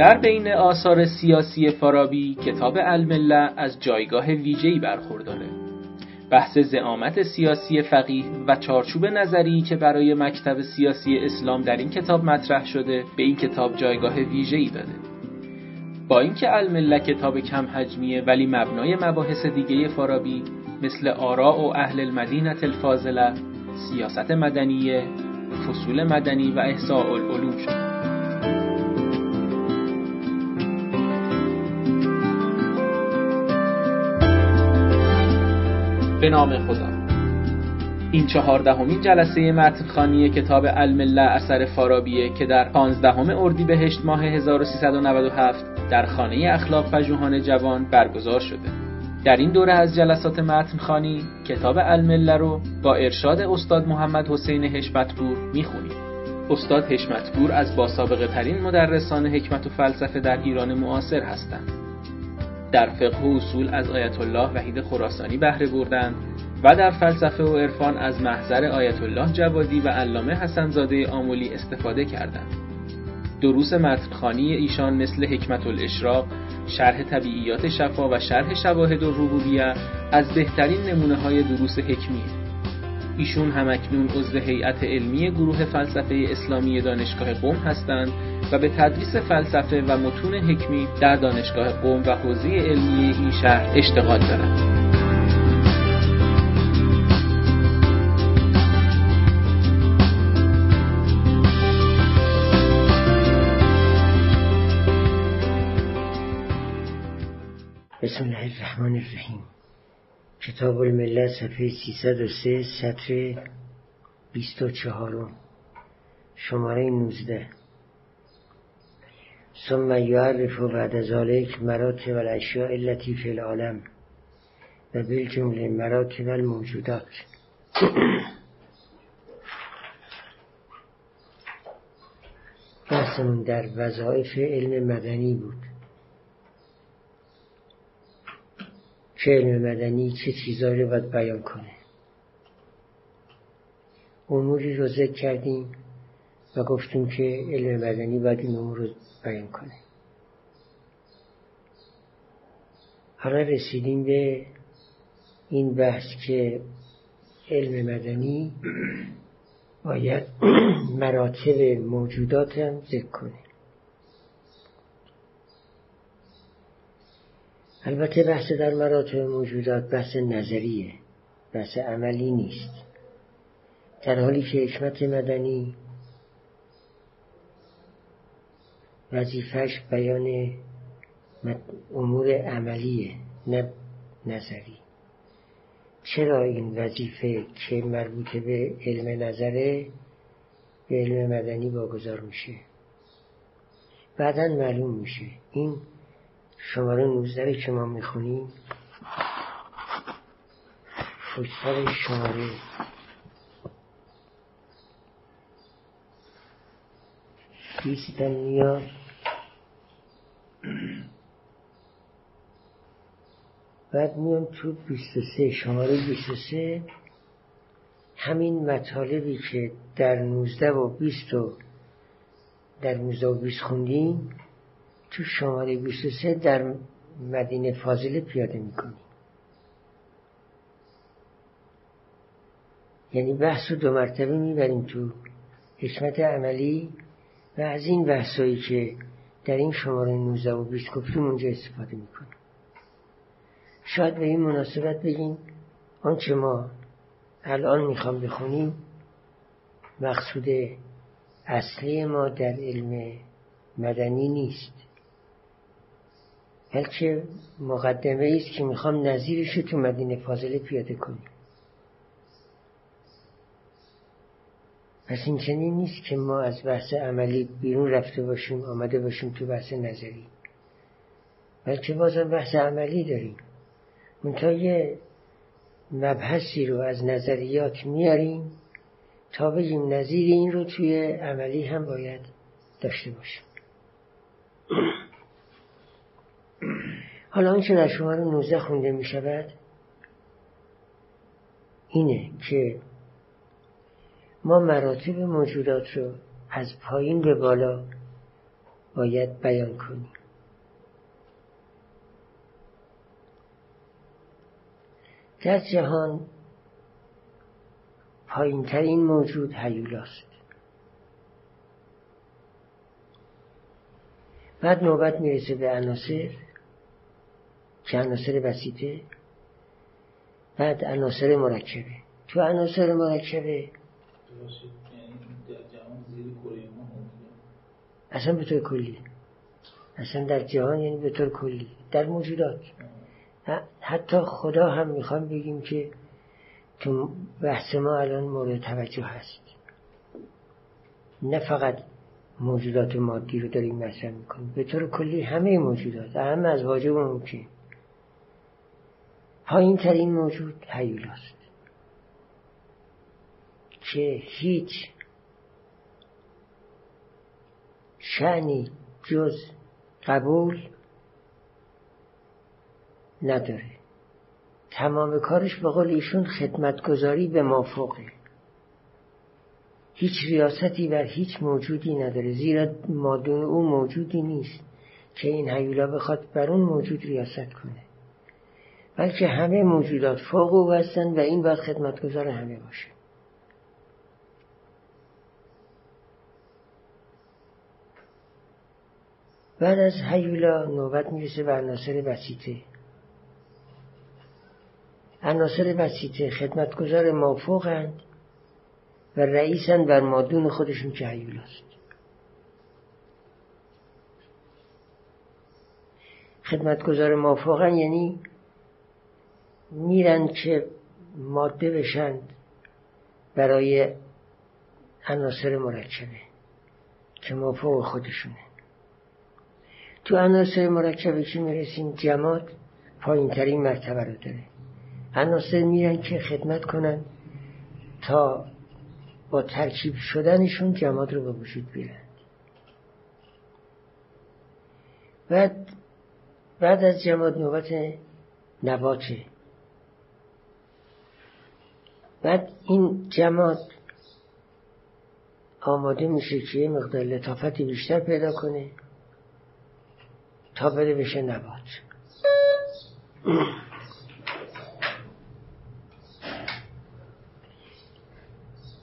در بین آثار سیاسی فارابی کتاب المله از جایگاه ویژه‌ای برخورداره. بحث زعامت سیاسی فقیه و چارچوب نظری که برای مکتب سیاسی اسلام در این کتاب مطرح شده به این کتاب جایگاه ویژه‌ای داده. با اینکه المله کتاب کم حجمیه ولی مبنای مباحث دیگه فارابی مثل آراء و اهل المدینه الفاضله سیاست مدنیه فصول مدنی و احساء العلوم شد به نام خدا این چهاردهمین جلسه متنخانی کتاب المله اثر فارابیه که در 15 اردیبهشت ماه 1397 در خانه اخلاق پژوهان جوان برگزار شده. در این دوره از جلسات متنخانی کتاب المله رو با ارشاد استاد محمد حسین حشمتپور می‌خونیم. استاد حشمتپور از باسابقه ترین مدرسان حکمت و فلسفه در ایران معاصر هستند. در فقه و اصول از آیت الله وحید خراسانی بهره بردند و در فلسفه و عرفان از محضر آیت الله جوادی و علامه حسنزاده آمولی استفاده کردند. دروس متنخانی ایشان مثل حکمت الاشراق، شرح طبیعیات شفا و شرح شواهد الربوبیه از بهترین نمونه های دروس حکمیه. ایشون همکنون عضو هیئت علمی گروه فلسفه اسلامی دانشگاه قم هستند و به تدریس فلسفه و متون حکمی در دانشگاه قم و حوزه علمی این شهر اشتغال دارند. بسم الله الرحمن الرحیم کتاب الملت صفحه 303 سطر 24 شماره 19 ثم یعرف بعد ذلك مراتب الاشیاء التي في العالم و بالجمله مراتب الموجودات. بحثمون در وظایف علم مدنی بود. که علم مدنی چه چیزایی رو باید بیان کنه. اموری رو ذکر کردیم و گفتیم که علم مدنی باید این امور رو بیان کنه. حالا رسیدیم به این بحث که علم مدنی باید مراتب موجودات هم ذکر کنه. البته بحث در مراتب موجودات بحث نظریه بحث عملی نیست. در حالی که حکمت مدنی وظیفش بیان امور عملیه نه نظری. چرا این وظیفه که مربوط به علم نظره به علم مدنی واگذار میشه؟ بعدا معلوم میشه. این شماره 19 که ما می‌خونیم. فوتبال شماره. بیستم میاد؟ بعد میام تو 23 شماره 23 همین مطالبی که در 19 و 20 و در 19 و 20 خوندیم. تو شماره 23 در مدینه فاضله پیاده می‌کنیم یعنی بحث رو دو مرتبه می‌بریم تو حکمت عملی و از این بحثایی که در این شماره 19 و 20 گفتیم اونجا استفاده می‌کنیم. شاید به این مناسبت بگیم آنچه ما الان می‌خوام بخونیم مقصود اصلی ما در علم مدنی نیست. بلکه مقدمه است که می‌خوام نظیرش رو تو مدینه فاضله پیاده کنیم پس این چنین نیست که ما از بحث عملی بیرون رفته باشیم آمده باشیم تو بحث نظری. بلکه بازم بحث عملی داریم. منتها یه مبحثی رو از نظریات میاریم تا بگیم نظیر این رو توی عملی هم باید داشته باشیم. حالا آنچه در شماره 19 خونده می شود؟ اینه که ما مراتب موجودات رو از پایین به بالا باید بیان کنیم. در جهان پایینترین موجود هیولاست. بعد نوبت می‌رسه به عناصر. که عناصر بسیطه بعد عناصر مرکبه. تو عناصر مرکبه. اصلا به طور کلی. اصلا در جهان یعنی به طور کلی. در موجودات. حتی خدا هم می‌خوام بگیم که تو بحث ما الان مورد توجه هست. نه فقط موجودات مادی رو داریم مطرح می‌کنیم. به طور کلی همه موجودات اهم از واجب ممکن. پایین ترین موجود حیولاست که هیچ شعنی جز قبول نداره. تمام کارش به قول ایشون خدمتگذاری به مافوقه. هیچ ریاستی بر هیچ موجودی نداره. زیرا مادون او موجودی نیست که این حیولا بخواد بر اون موجود ریاست کنه. بلکه همه موجودات فوق او هستن و این باید خدمتگذار همه باشه. بعد از حیولا نوبت می‌رسه به عناصر بسیطه عناصر بسیطه خدمتگذار مافوقند و رئیسن بر مادون خودشون که هست خدمتگذار مافوقن یعنی میرن که ماده بشند برای عناصر مرکبه که مافوق خودشونه. تو عناصر مرکبه که می‌رسیم جماد پایین ترین مرتبه رو داره. عناصر میرن که خدمت کنن تا با ترکیب شدنشون جماد رو به وجود بیارن. بعد بعد از جماد نوبت نباته. بعد این جماد آماده میشه که یه مقدار لطافتی بیشتر پیدا کنه تا بره بشه نبات.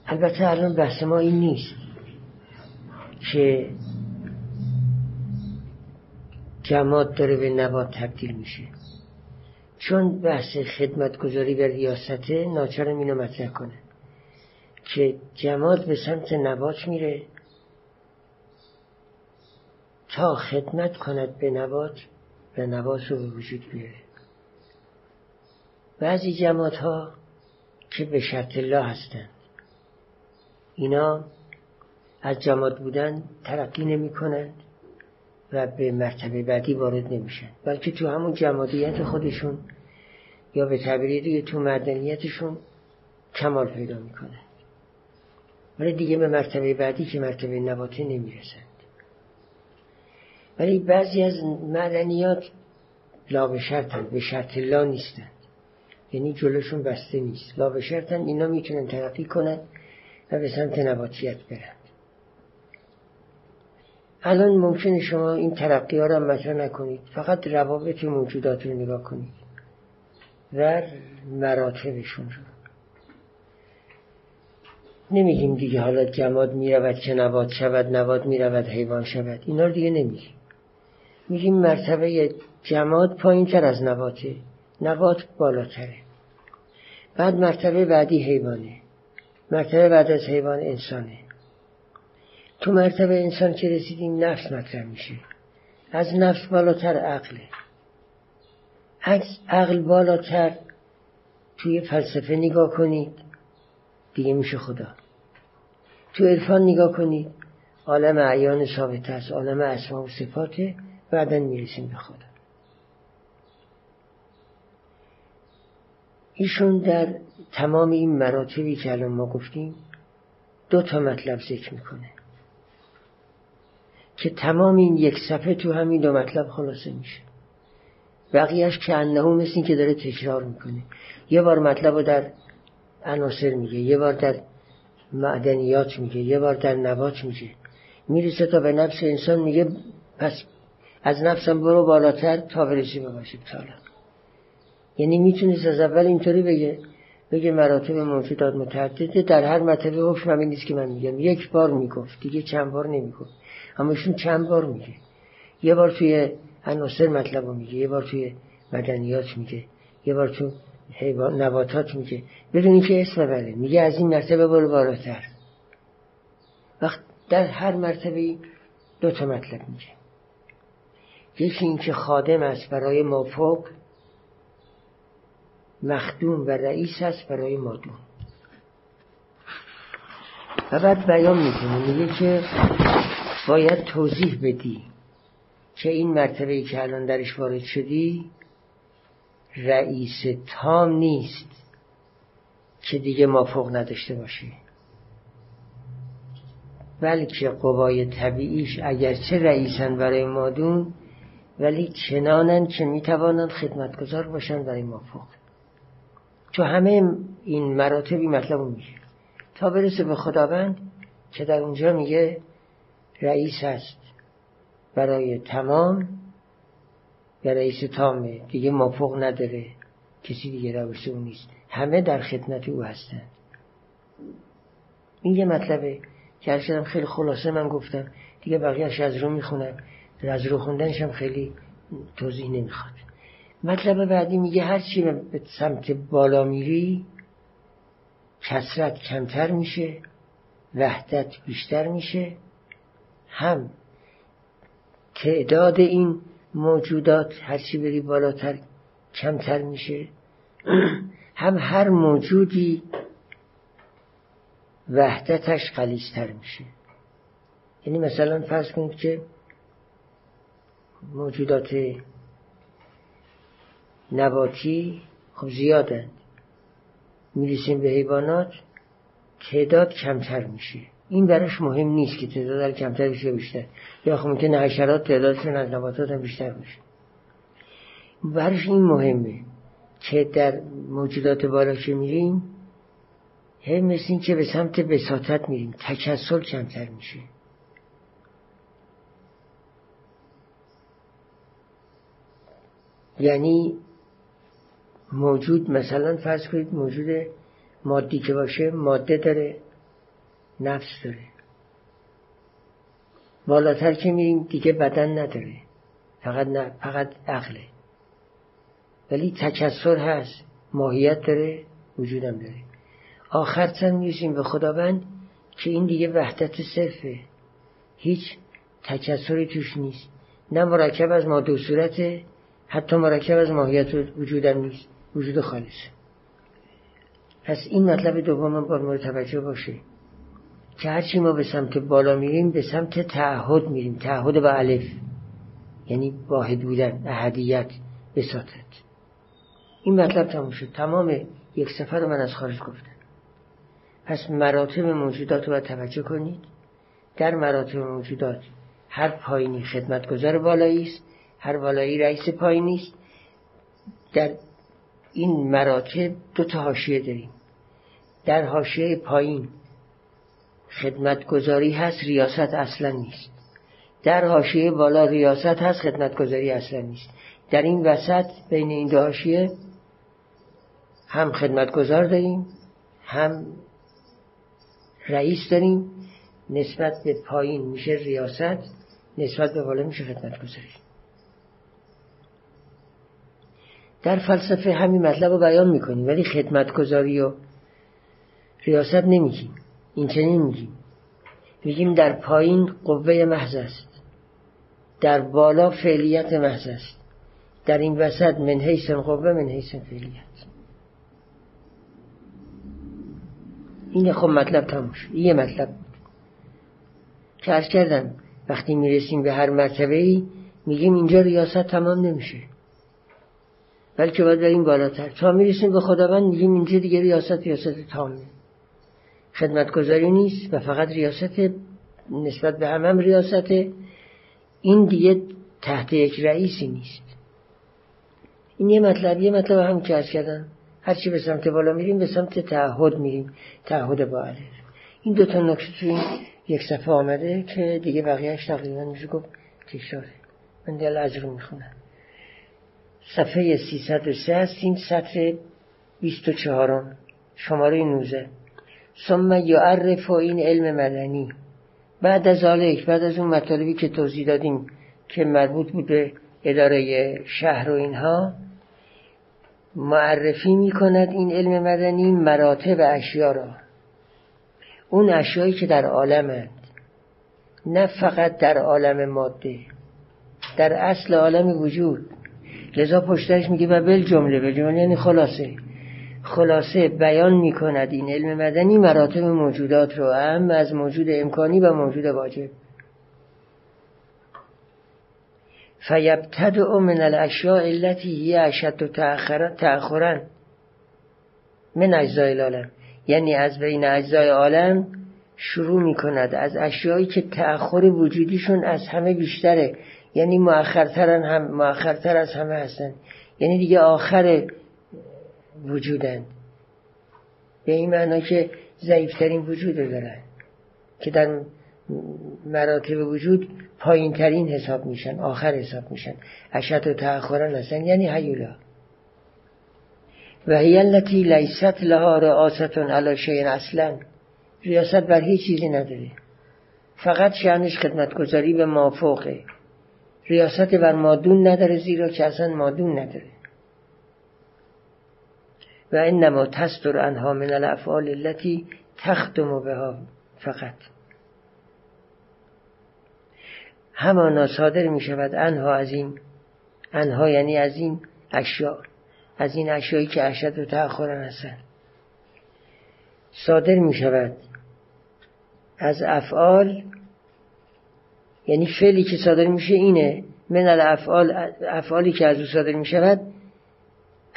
البته الان بحث ما این نیست که جماد داره به نبات تبدیل میشه. چون بحث خدمتگذاری به ریاسته ناچارم اینو مطرح کنه که جماد به سمت نبات میره تا خدمت کند به نبات و نبات رو به وجود بیاره. بعضی جماد ها که به شرط الله هستند اینا از جماد بودن ترقی نمی کنند و به مرتبه بعدی وارد نمیشن بلکه تو همون جمادیت خودشون یا به تعبیری دیگه تو مردنیتشون کمال پیدا می‌کنند ولی دیگه به مرتبه بعدی که مرتبه نباتی نمی‌رسند. ولی بعضی از معدنیات لا به شرطن به شرط لا نیستند یعنی جلوشون بسته نیست. لا به شرطن اینا می‌تونن ترقی کنند و به سمت نباتیت برند الان ممکنه شما این ترقی ها را مطرح نکنید. فقط روابط موجودات رو نگاه کنید. و مراتبشون نمیگیم دیگه حالا جماد می‌رود که نبات شود نبات می‌رود حیوان شود. اینا رو دیگه نمیگیم. میگیم مرتبه جماد پایین تر از نباته نبات بالاتره. بعد مرتبه بعدی حیوانه. مرتبه بعد از حیوان انسانه. تو مرتبه انسان که رسیدیم؟ نفس مطرح میشه. از نفس بالاتر عقله. از عقل بالاتر توی فلسفه نگاه کنید. دیگه میشه خدا. تو عرفان نگاه کنید. عالم عیان ثابت است. عالم اسما و صفاته. بعدا می‌رسیم به خدا. ایشون در تمام این مراتبی که الان ما گفتیم دو تا مطلب ذکر می‌کنه. که تمام این یک صفحه تو همین دو مطلب خلاصه میشه. بقیهش که انه مثل که داره تکرار می‌کنه. یه بار مطلب رو در عناصر میگه یه بار در معدنیات میگه یه بار در نبات میگه. می‌رسه تا به نفس انسان میگه پس از نفسم برو بالاتر تا برسی به تالا. یعنی می‌تونست از اول اینطوری بگه. بگه مراتب موجودات متعدده. در هر مرتبه حکم همین نیست که من میگم. یک بار می‌گفت دیگه چند بار نمی‌گفت. اما ایشون چند بار میگه. یه بار توی عناصر مطلب رو میگه. یه بار توی مدنیات میگه. یه بار تو نباتات میگه. بدون اینکه اسم بره میگه از این مرتبه برو بالاتر. وقت در هر مرتبه دو تا مطلب میگه. یکی اینکه خادم است برای مافوق مخدوم و رئیس است برای مادون و بعد بیان می‌کنه. میگه که باید توضیح بدی. که این مرتبه ای که الان درش وارد شدی رئیس تام نیست که دیگه مافوق نداشته باشه بلکه قوای طبیعیش اگرچه رئیسن برای مادون ولی چنانن که می‌توانند خدمتگذار باشند برای مافوق تو همه این مراتبی مطلب میگه. تا برسه به خداوند که در اونجا میگه رئیس هست. برای تمام رئیس تامه دیگه مافوق نداره. کسی دیگه روش اون نیست. همه در خدمت او هستند این یه مطلبه که هر خیلی خلاصه من گفتم. دیگه بقیهش از رو می‌خونم. از رو خوندنش هم خیلی توضیح نمی‌خواد. مطلب بعدی میگه هر چی به سمت بالا میری کسرت کمتر میشه وحدت بیشتر میشه. هم تعداد این موجودات هرچی بری بالاتر کمتر میشه. هم هر موجودی وحدتش قلیستر میشه. یعنی مثلا فرض کنید که موجودات نباتی خب زیادند می‌رسیم به حیوانات تعداد کمتر میشه. این براش مهم نیست که تعداد کمتر بشه بیشتر. یا خب ممکنه حشرات تعدادشون از نباتات هم بیشتر بشه براش این مهمه که در موجودات بالا که میریم؟ هم مثل این که به سمت بساطت میریم. تکسل کمتر میشه. یعنی موجود مثلا فرض کنید موجود مادی که باشه ماده داره. نفس داره. بالاتر که میریم دیگه بدن نداره. فقط نه فقط عقله. ولی تکسر هست. ماهیت داره وجودم داره. آخر سن می‌رسیم به خداوند که این دیگه وحدت صرفه. هیچ تکسری توش نیست. نه مرکب از ماده و صورته حتی مرکب از ماهیت وجودم نیست. وجود خالص پس این مطلب دوم با مورد توجه باشه که هرچی ما به سمت بالا میریم به سمت تعهد میریم. تعهد با الف یعنی واحد بودن احدیت بساتت این مطلب تموم شد. تمام یک سفر من از خارج گفتم پس مراتب موجودات رو توجه کنید. در مراتب موجودات هر پایینی خدمتگذار بالایی است هر بالایی رئیس پایینی است. در این مراتب دو تا حاشیه داریم. در حاشیه پایین خدمتگذاری هست ریاست اصلا نیست. در حاشیه بالا ریاست هست خدمتگذاری اصلا نیست. در این وسط بین این دو حاشیه هم خدمتگذار داریم هم رئیس داریم. نسبت به پایین میشه ریاست نسبت به بالا میشه خدمتگذاری. در فلسفه همین مطلب رو بیان می‌کنیم ولی خدمتگذاری و ریاست نمیگیم. این چنین میگیم. میگیم در پایین قوه محض است. در بالا فعلیت محض است. در این وسط من حیث قوه من حیث فعلیت. این خب مطلب تموم شد. یه مطلب بود. که کردم وقتی می‌رسیم به هر مرتبه ای میگیم اینجا ریاست تمام نمیشه. بلکه باید بریم بالاتر. تا می‌رسیم به خداوند میگیم اینجا دیگه ریاست ریاست تامه خدمتگذاری نیست و فقط ریاست نسبت به همم ریاسته. این دیگه تحت یک رئیسی نیست. این یه مطلب یه مطلب هم که ارز کردم. هرچی به سمت بالا میریم به سمت تعهد میریم. تعهد با این دو تا نکته تو این یک صفحه آمده که دیگه بقیهش تقریبا میشه گفت تکراره. من دل از رو می‌خونم. صفحه 303 هستیم سطر 24 شماره 19 ثم یعرف این علم مدنی. بعد از آلک بعد از اون مطالبی که توضیح دادیم که مربوط بود به اداره شهر و اینها معرفی می کند این علم مدنی مراتب اشیا را. اون اشیایی که در عالمند نه فقط در عالم ماده در اصل عالم وجود. لذا پشتش میگه و بل جمله به جمله یعنی خلاصه. خلاصه بیان می‌کند این علم مدنی مراتب موجودات رو هم از موجود امکانی و موجود واجب. فیبتدع من الاشیاء التي هی اشد تأخرا من اجزای العالم. یعنی از بین اجزای عالم شروع می کند از اشیایی که تأخر وجودیشون از همه بیشتره. یعنی مؤخرتر هم مؤخرتر از همه هستن. یعنی دیگه آخر وجودن به این معنا که ضعیفترین وجود دارن که در مراتب وجود پایین ترین حساب میشن آخر حساب میشن. اشد و تأخرن هستن یعنی حیولا و هی التي لیست لها رئاستون علی شیء اصلا. ریاست بر هیچ چیزی نداره. فقط شأنش خدمتگذاری به مافوقه. ریاست بر مادون نداره زیرا که اصلا مادون نداره. و انما تستر انها من الافعال التي تختم بها فقط. همانا صادر می شود انها از این انها یعنی از این اشیاء از این اشیایی که اشد و تأخرن هستند صادر می شود از افعال یعنی فعلی که صادر میشه اینه. من الافعال افعالی که از او صادر می شود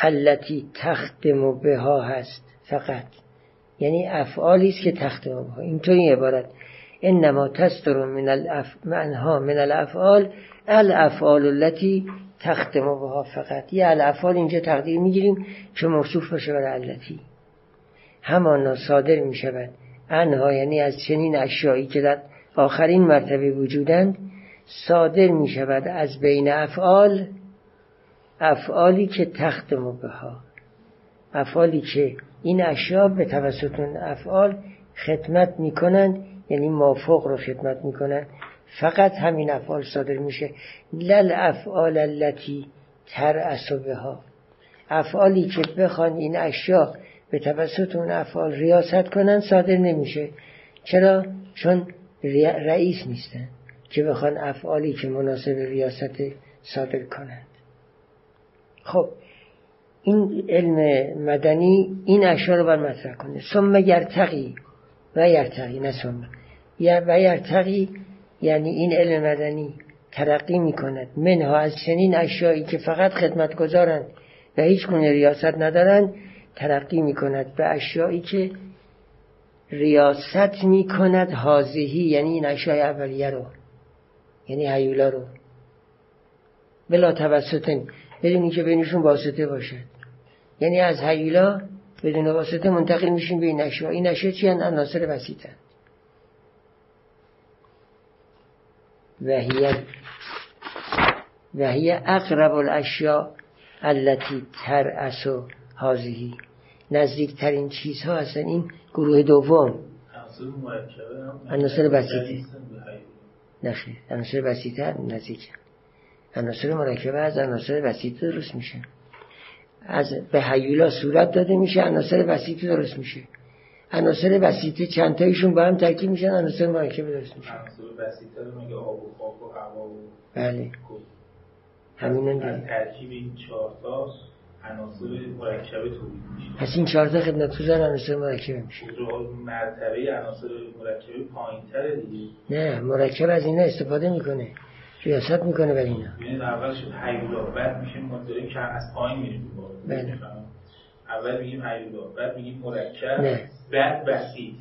التي تختم بها هست. فقط. یعنی افعالی است که تختم بها. اینطوری عبارت. انما تستر من الاف... منها من الافعال الافعال التي تختم بها فقط. یه الافعال اینجا تقدیر می‌گیریم که موصوف باشه برای التي. همانا صادر می شود انها یعنی از چنین اشیایی که در آخرین مرتبه وجودند صادر می شود از بین افعال افعالی که تختم بها افعالی که این اشیا به توسط افعال خدمت می‌کنند یعنی مافوق رو خدمت می‌کنن فقط همین افعال صادر میشه. لل افعال التي تر بها افعالی که بخوان این اشیا به توسط اون افعال ریاست کنن صادر نمیشه. چرا؟ چون رئیس نیستن که بخوان افعالی که مناسب ریاست صادر کنند. خب این علم مدنی این اشیا رو بر مطرح کنه. ثم یرتقی و یرتقی نه ثم. و یرتقی یعنی این علم مدنی ترقی می کند منها از چنین اشیایی که فقط خدمت گذارند و هیچ گونه ریاست ندارند ترقی می کند به اشیایی که ریاست می کند حاضهی یعنی این اشیای اولیه رو یعنی حیولا رو. بلا توسطن بدونی که بینشون واسطه باشد یعنی از حیولا بدون واسطه منتقل میشین به این اشیا این اشیا چی هن؟ عناصر وسیطن و هی اقرب الاشیاء التي ترأس هذه نزدیکترین چیزها هستن این گروه دوم. عناصر بسیطه نخیر. عناصر بسیطه نزدیک عناصر مرکبه از عناصر بسیطه درست میشه. از به حیولا صورت داده میشه عناصر بسیطه درست میشه. عناصر بسیطه چند تایشون با هم ترکیب میشن عناصر مرکبه درست میشن عناصر بسیطه رو میگه آب و خاک و هوا و بله. همین از ترکیب این چهار تا عناصر مرکبه تولید میشه. پس این چهار تا خدمت گذار عناصر مرکبه میشه. مرتبه عناصر مرکبه پایینتره دیگه. نه مرکب از اینا استفاده می‌کنه. ریاست می‌کنه بر اینا. ببینید اول شد حیولا بعد میشه مدل که از پایین میریم بله. اول میگیم حیولا بعد میگیم مرکب. نه. بعد بسیط.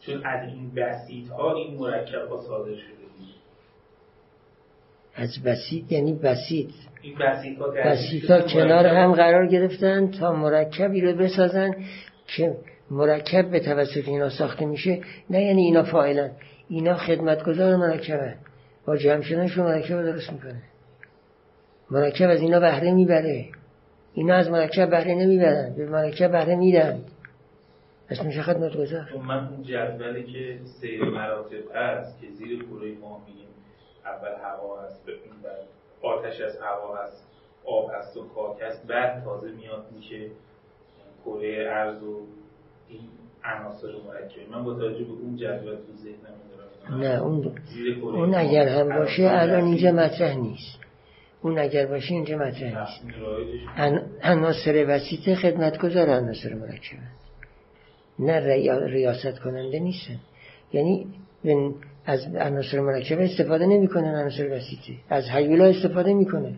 چون از این بسیط ها این مرکب ها صادر شده. از بسیط یعنی بسیط. این بسیط ها, بسیط ها کنار هم قرار گرفتن تا مرکبی رو بسازن که مرکب به توسط اینا ساخته میشه. نه یعنی اینا فاعلا اینا خدمتگزار مرکبه با جمع شدن شما مرکب درست می‌کنه. مرکب از اینا بهره می‌بره. اینا از مرکب بهره نمی‌برن به مرکب بهره میدن پس میشه خدمت گذار خب من اون جدولی که سیر مراتب هست که زیر کوره ما میگیم اول هوا هست به آتش از هوا هست آب هست و خاک هست. بعد تازه میاد میشه کره ارز و این عناصر مرکب من با توجه به اون جدول تو ذهنم نه اون اون اگر هم باشه الان اینجا مطرح نیست. اون اگر باشه اینجا مطرح نیست. عناصر وسیطه خدمتگزار عناصر مرکب نه ریاست کننده نیستن. یعنی از عناصر مرکب استفاده نمی‌کنن عناصر وسیطه از حیولا استفاده می‌کنه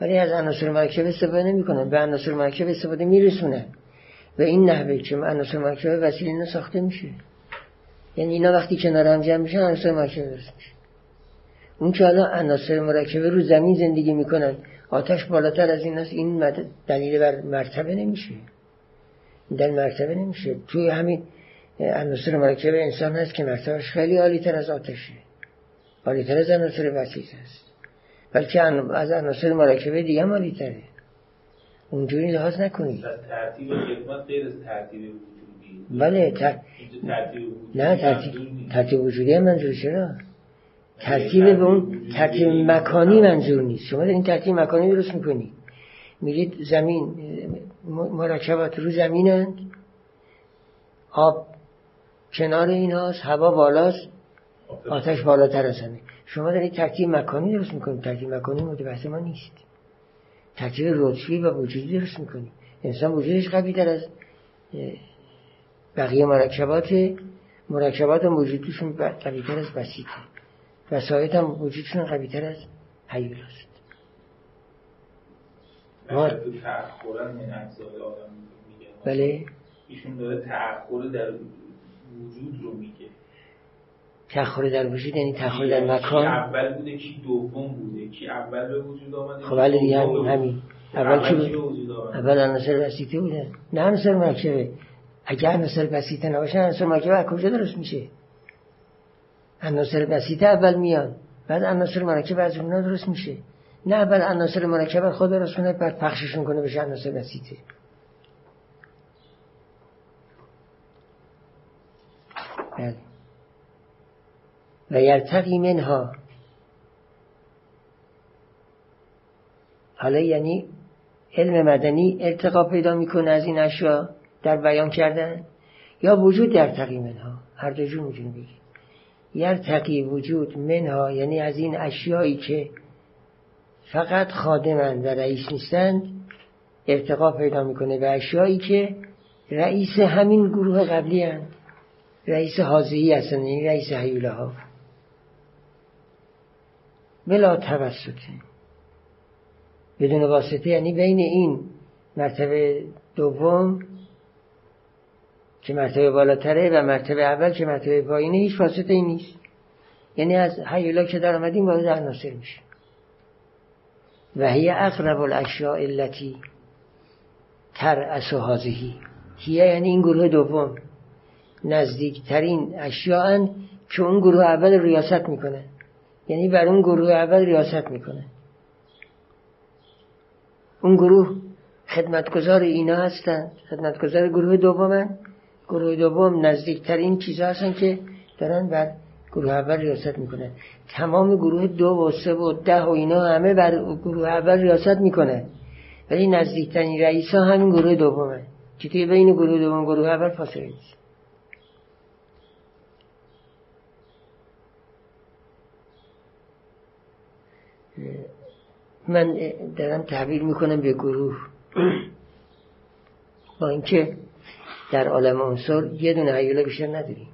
ولی از عناصر مرکب استفاده نمی‌کنن. به عناصر مرکب استفاده میرسونن. و این نحوه که عناصر مرکب وسیله ساخته میشه. یعنی اینا وقتی کنار هم جمع میشن عناصر مرکب درست میشه؟ اون که حالا عناصر مرکبه رو زمین زندگی می‌کنن آتش بالاتر از این این دلیل بر مرتبه نمیشه. در مرتبه نمیشه. توی همین عناصر مرکب انسان هست که مرتبهش خیلی عالی تر از آتشه. عالی تر از عناصر وسیط هست بلکه از عناصر مرکبه دیگه هم عالی تره اونجوری لحاظ نکنید. ترتیب خدمت غیر از ترتیب بله تر... نه ترتیب ترتیب وجودی منظور چرا؟ ترتیب به اون ترتیب مکانی منظور نیست. شما این ترتیب مکانی درست می‌کنید میگید زمین مرکبات رو زمینند. آب کنار این هاست هوا بالاست آتش. بالاتر از همه. شما دارید ترتیب مکانی درست می‌کنید. ترتیب مکانی مورد بحث ما نیست. ترتیب رتبی و وجودی درست می‌کنید. انسان وجودش قوی در از بقیه مرکبات مرکبات هم وجودشون قوی تر از بسیطه وسایت هم وجودشون قوی تر از حیولاست بله. ایشون داره تأخر در وجود رو میگه. تأخر در وجود یعنی تأخر در مکان. اول بوده کی دوم بوده کی اول به وجود آمده خب بله دیگه همین. همین اول کی بود اول عناصر بسیطه بوده. نه عناصر مرکبه. اگر عناصر بسیطه نباشه عناصر مرکبه از کجا درست میشه؟ عناصر بسیطه اول میان بعد عناصر مرکبه از اونها درست میشه. نه اول عناصر مرکبه خود درست کنه بعد پخششون کنه بشه عناصر بسیطه. بله. و یرتقی منها. حالا یعنی علم مدنی ارتقا پیدا می‌کنه از این اشیا. در بیان کردن یا وجود در تقی منها؟ هر دو جور می‌تونه بگید یرتقی وجود منها یعنی از این اشیایی که فقط خادمند و رئیس نیستند ارتقا پیدا می‌کنه به اشیایی که رئیس همین گروه قبلی هست رئیس حاضری هستن یعنی رئیس حیوله ها بلا توسطه بدون واسطه یعنی بین این مرتبه دوم که مرتبه بالاتره و مرتبه اول که مرتبه پایینه هیچ واسطه ای نیست. یعنی از حیولا که در آمدیم وارد عناصر میشه. و هی اقرب الاشیاء التي ترأس هذه هیه یعنی این گروه دوم. نزدیکترین اشیاء که اون گروه اول ریاست می‌کنه. یعنی بر اون گروه اول ریاست می‌کنه. اون گروه خدمتگزار اینا هستند خدمتگزار گروه دومن گروه دوم نزدیکترین چیزها هستن که دارن بر گروه اول ریاست می‌کنه. تمام گروه دو و سه و ده و اینا همه بر گروه اول ریاست می‌کنه. ولی نزدیکترین رئیس ها همین گروه دومه که توی بین گروه دوم گروه اول فاصله نیست. من دارم تحویل می‌کنم به گروه. با اینکه در عالم عنصر یه دونه حیوله بیشتر نداریم.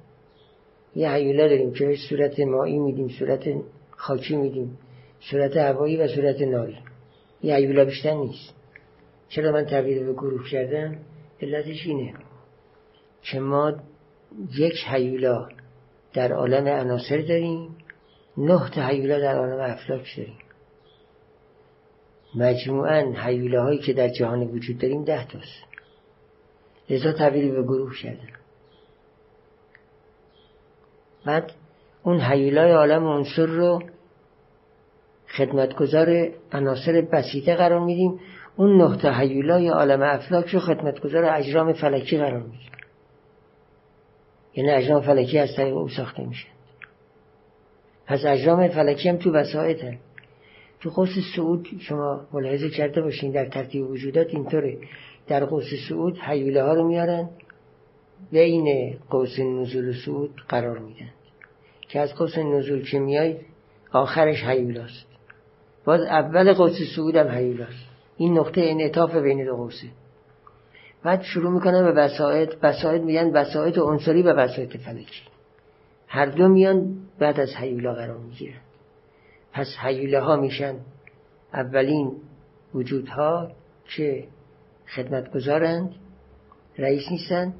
یه حیوله داریم که صورت مایی میدیم صورت خاکی میدیم صورت هوایی و صورت ناری. یه حیوله بیشتر نیست. چرا من تحویل به گروه کردم؟ علتش اینه که ما یک حیولا در عالم عناصر داریم نه تا حیولا در عالم افلاک داریم. مجموعا حیوله هایی که در جهان وجود داریم ده تاست. لذا تبدیل به گروه شدن بعد اون حیولای عالم عنصر رو خدمتگزار عناصر بسیطه قرار میدیم. اون نه تحیلای عالم افلاک رو خدمتگزار اجرام فلکی قرار میدیم. یعنی اجرام فلکی از طریق او ساخته میشه. پس اجرام فلکی هم تو وسایط هم. تو قوس سعود شما ملاحظه کرده باشین در ترتیب وجودات اینطوره. در قوس سعود حیوله ها رو میارن. بین قوس نزول و سعود قرار میدن. که از قوس نزول که میای آخرش حیولاست. باز اول قوس سعود هم حیولاست. این نقطه انعطاف بین دو قوسه. بعد شروع می‌کنن به وسایط وسایط میگن وسایط عنصری و وسایط فلکی. هر دو میان بعد از حیولا قرار می‌گیرن. پس حیوله ها میشن اولین وجودها که خدمتگزارند رئیس نیستن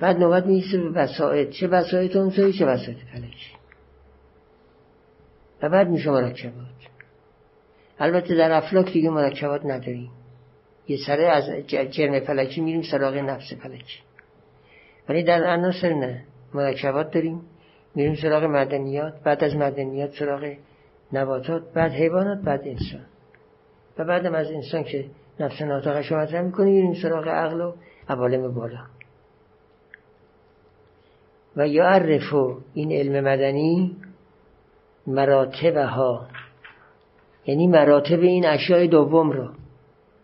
بعد نوبت می‌رسه به وسایط چه وسایط عنصری چه وسایط فلکی. و بعد میشه مرکبات. البته در افلاک دیگه مرکبات نداریم. یه سره از جرم فلکی میریم سراغ نفس فلکی. ولی در عناصر نه. مرکبات داریم. میریم سراغ مدنیات بعد از مدنیات سراغ نباتات بعد حیوانات بعد انسان. و بعدم از انسان که نفس ناطقش رو مطرح می‌کنه میریم سراغ عقل و عوالم بالا. و یعرفو این علم مدنی مراتبها یعنی مراتب این اشیاء دوم رو.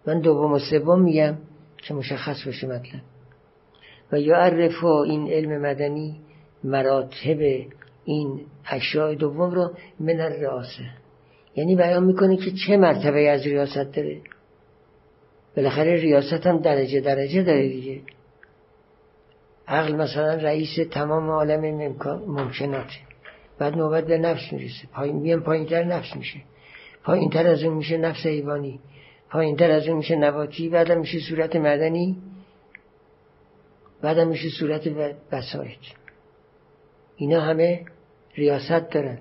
من دوم و سوم میگم که مشخص بشه مطلب. و یعرفو این علم مدنی مراتب این اشیاء دوم رو من الرئاسه. یعنی بیان می‌کنه که چه مرتبه از ریاست داره؟ بالاخره ریاست هم درجه درجه داره دیگه. عقل مثلا رئیس تمام عالم ممکناته. بعد نوبت به نفس می‌رسه. پایین میان پایین تر نفس میشه. پایین تر از اون میشه نفس حیوانی. پایین تر از اون میشه نباتی. بعدم میشه صورت مدنی. بعدم میشه صورت بسایت اینا همه ریاست دارن.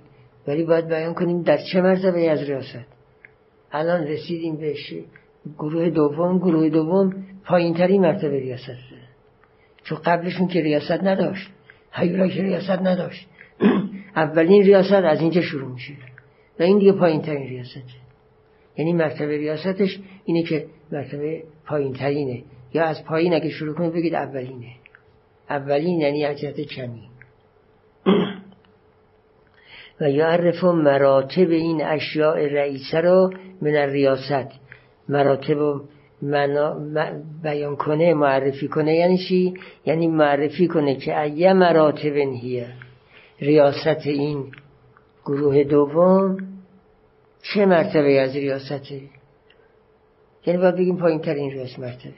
ولی باید بیان کنیم در چه مرتبه از ریاست؟ الان رسیدیم به گروه دوم گروه دوم پایین ترین مرتبه ریاست. دارن چون قبلشون که ریاست نداشت هیولا که ریاست نداشت. اولین ریاست از اینجا شروع میشه. و این دیگه پایین ترین ریاسته یعنی مرتبه ریاستش اینه که مرتبه پایین ترینه یا از پایین اگه شروع کنید بگید اولینه. اولین یعنی عجلت کمی. و یعرف مراتب این اشیاء رئیسه رو من ریاست مراتب و بیان کنه معرفی کنه. یعنی چی؟ یعنی معرفی کنه که ایه مراتب هیه ریاست این گروه دوم چه مرتبه از ریاسته یعنی باید بگیم پایین ترین ریاست مرتبه.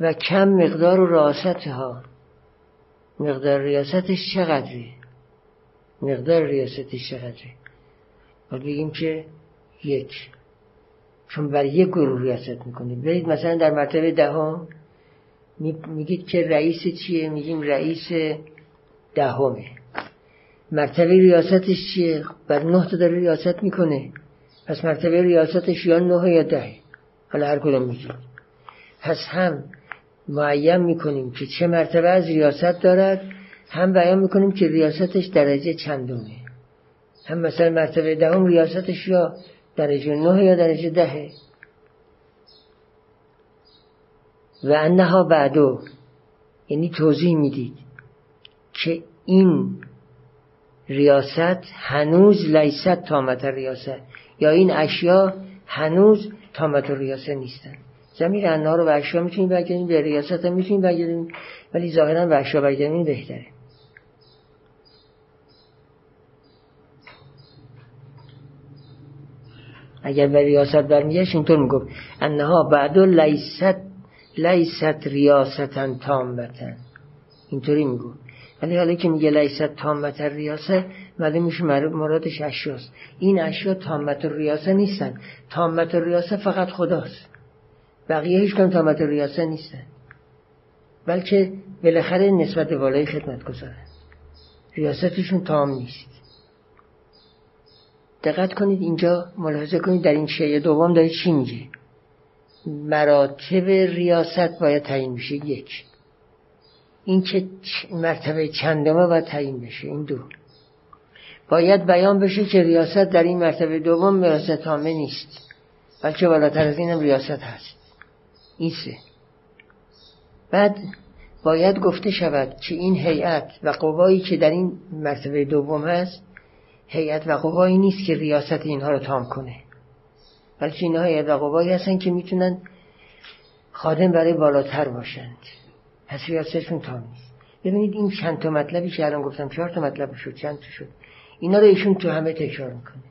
و کم مقدار ریاست ها مقدار ریاستش چقدره؟ مقدار ریاستش چقدره؟ باید بگیم که یک. چون برای یک گروه ریاست می‌کنه برید مثلا در مرتبه دهم میگید که رئیس چیه؟ میگیم رئیس دهمه. مرتبه ریاستش چیه؟ بر نه تا داره ریاست می‌کنه. پس مرتبه ریاستش یا نه یا ده. حالا هر کدوم میگید. پس هم معیم می‌کنیم که چه مرتبه از ریاست دارد هم بیان می‌کنیم که ریاستش درجه چندمه. هم مثلا مرتبه دهم ریاستش یا درجه نه یا درجه دهه و انها بعدو یعنی توضیح می‌دید که این ریاست هنوز لیست تامت ریاست یا این اشیا هنوز تامت ریاست نیستن. زمین انها رو به اشیا می‌تونیم برگردیم به ریاست هم می‌تونیم برگردیم ولی ظاهرا به اشیا برگردیم بهتره. اگر به ریاست برمیگشت اینطور می‌گفت. انها بعد لیست لیست ریاستن تامتن اینطوری می‌گفت. ولی حالا که میگه لیست تامت ریاسه معلوم میشه مرادش اشیاست. این اشیا تامت ریاسه نیستن. تامت ریاسه فقط خداست. بقیه هیچ کن تامت ریاسه نیستن. بلکه بالاخره نسبت بالای خدمت گذارن ریاستشون تام نیست. دقت کنید اینجا ملاحظه کنید در این شیء دوم داره چی میگه. مراتب ریاست باید تعیین میشه یک. این که مرتبه چندمه باید تعیین بشه. این دو. باید بیان بشه که ریاست در این مرتبه دوم ریاست تامه نیست بلکه بالاتر از اینم ریاست هست. این سه. بعد باید گفته شود که این هیئت و قوایی که در این مرتبه دوم هست هیئت و قوایی نیست که ریاست اینها رو تام کنه. بلکه اینها هیئت و قوایی هستن که می‌تونن خادم برای بالاتر باشند. پس ریاستشون تام نیست. ببینید این چند تا مطلبی که الان گفتم چهار تا مطلب شد چند تا شد اینا رو ایشون تو همه تکرار می‌کنه.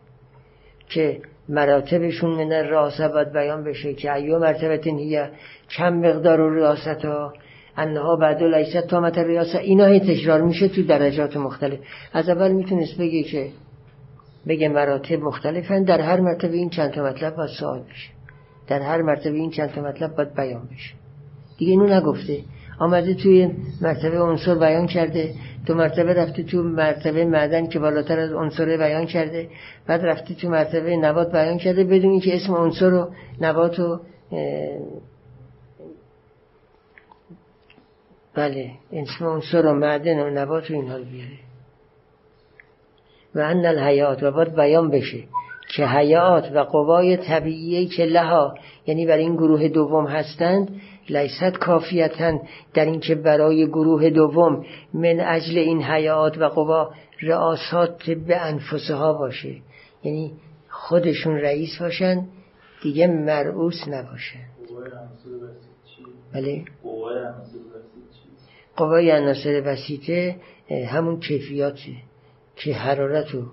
که مراتبشون من راسه باید بیان بشه که ایو مرتبه هیه چند مقدار و ریاست ها انها بعد لیست تامت ریاسه اینا هی تکرار میشه تو درجات مختلف. از اول می‌تونست بگه که بگه مراتب مختلفن در هر مرتبه این چند تا مطلب باید سوال بشه. در هر مرتبه این چند تا مطلب باید بیان بشه. دیگه اینو نگفته. آمده توی مرتبه عنصر بیان کرده. تو مرتبه رفته تو مرتبه معدن که بالاتر از عنصر بیان کرده. بعد رفته تو مرتبه نبات بیان کرده. بدون اینکه اسم عنصر و نبات و بله اسم عنصر و معدن و نبات و اینها رو بیاره. و ان الحیات و باید بیان بشه که حیات و قوای طبیعی که لها یعنی برای این گروه دوم هستند لیست کافیتن در اینکه برای گروه دوم من اجل این حیات و قوا رئاسات به انفسها باشه. یعنی خودشون رئیس باشن دیگه مرعوس نباشن. بله. قوای عناصر وسیطه همون کیفیاته. که حرارت و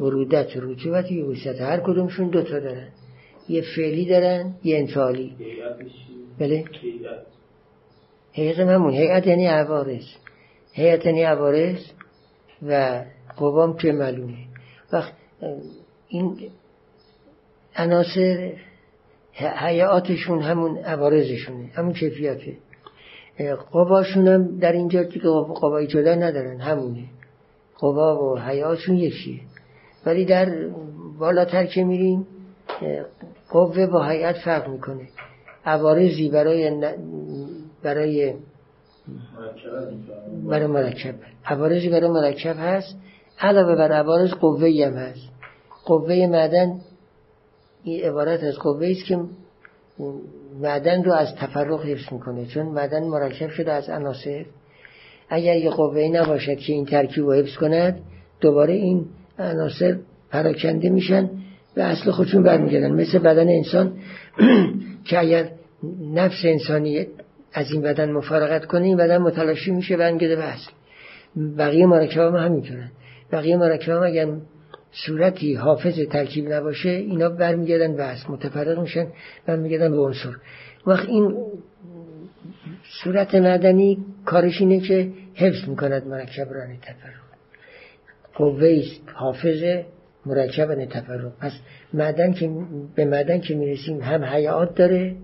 ورودت و رطوبت و یبوست هر کدومشون دوتا دارن. یه فعلی دارن یه انفعالی. بله؟ حقیقت همون. حقیقت یعنی عوارض. حقیقت یعنی عوارض و قوام که معلومه. وقت این عناصر حیاتشون همون عوارضشونه همون کیفیته. قواشون هم در اینجا که قوای جدا ندارن همونه. قوا و حیاتشون یکیه ولی در بالاتر که میریم قوه با حیات فرق می‌کنه. عوارضی برای برای برای مرکب. عوارضی برای مرکب هست. علاوه بر عوارض قوه هم هست. قوه معدن این عبارت از قوه است که معدن رو از تفرق حفظ می‌کنه. چون معدن مرکب شده از عناصر. اگر یه قوه نباشد که این ترکیب رو حفظ کند دوباره این عناصر پراکنده میشن به اصل خودشون برمیگردن. مثل بدن انسان که اگر نفس انسانی از این بدن مفارقت کنه این بدن متلاشی میشه برمیگرده به اصل بقیه مرکب هم همینطورن. بقیه مرکب هم اگر صورتی حافظ ترکیب نباشه اینا برمیگردن به اصل متفرق میشن برمیگردن به عنصر. وقت این صورت مدنی کارش اینه که حفظ می‌کند مرکب را تفرق. قوه حافظ مرکب تفرق. پس معدن که به معدن که می‌رسیم هم حیات داره.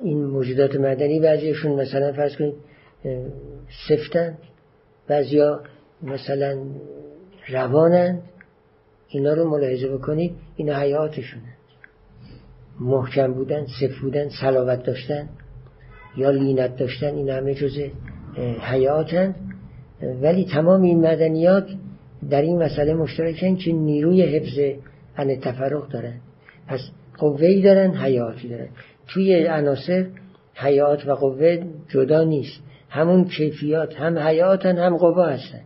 این موجودات مدنی بعضیشون مثلا فرض کنید سفتن بعضیا مثلا روانند اینا رو ملاحظه بکنید اینا حیاتشونه. محکم بودن سفت بودن سلاوت داشتن. یا لینت داشتن این همه جز حیاتن. ولی تمام این مدنیات در این مسئله مشترکن که نیروی حفظ ان تفرق دارن. پس قوه دارن حیاتی دارن. توی عناصر حیات و قوه جدا نیست. همون کیفیات هم حیاتن هم قوه هستن.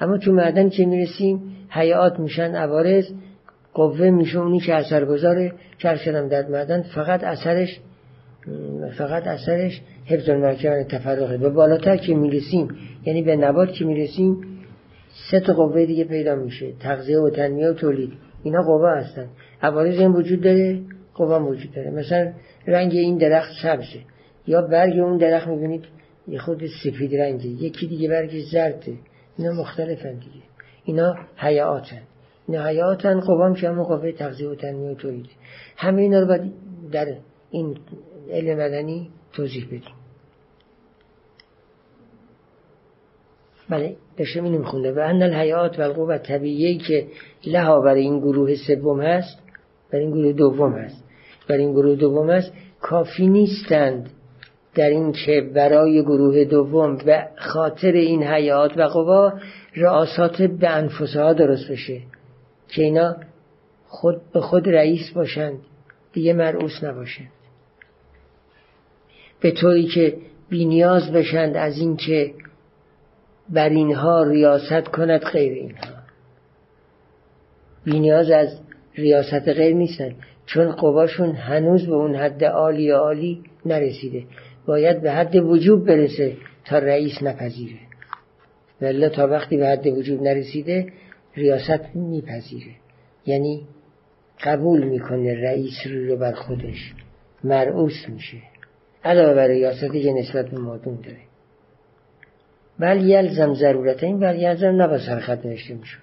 اما تو معدن که می‌رسیم حیات میشن عوارض قوه میشه اونی که اثر گذاره شدم در معدن فقط اثرش فقط اثرش حفظ المرکب تفرقه. به بالاتر که می‌رسیم یعنی به نبات که می‌رسیم سه تا قوه دیگه پیدا میشه. تغذیه و تنمیه و تولید. اینا قوه هستن. عوارض این وجود داره قوه وجود داره. مثلا رنگ این درخت سبزه. یا برگ اون درخت می‌بینید یه خود سفید رنگه. یکی دیگه برگ زرده. اینا مختلفن دیگه. اینا حیاتن. اینا حیاتن قوام که همون قوه تغذیه و تنمیه و تولید. همه اینا رو باید در این علم مدنی توضیح بدیم. بله داشتم اینو میخونده و ان الحیات و القوه طبیعی که لها برای این گروه سوم هست برای این گروه دوم هست. برای این گروه دوم هست کافی نیستند در این که برای گروه دوم به خاطر این حیات و قوا رئاسات به انفسها درست بشه. که اینا خود به خود رئیس باشند دیگه مرعوس نباشند به طوری که بینیاز بشند از اینکه بر اینها ریاست کند غیر اینها. بینیاز از ریاست غیر نیستن چون قواشون هنوز به اون حد عالی عالی نرسیده. باید به حد وجوب برسه تا رئیس نپذیره. ولی تا وقتی به حد وجوب نرسیده ریاست میپذیره. یعنی قبول می‌کنه رئیس رو بر خودش. مرعوس میشه. علاوه بر ریاستی که نسبت به مادون داره بل یلزم ضرورت این بل یلزم نبا سرخط نوشته می‌شد.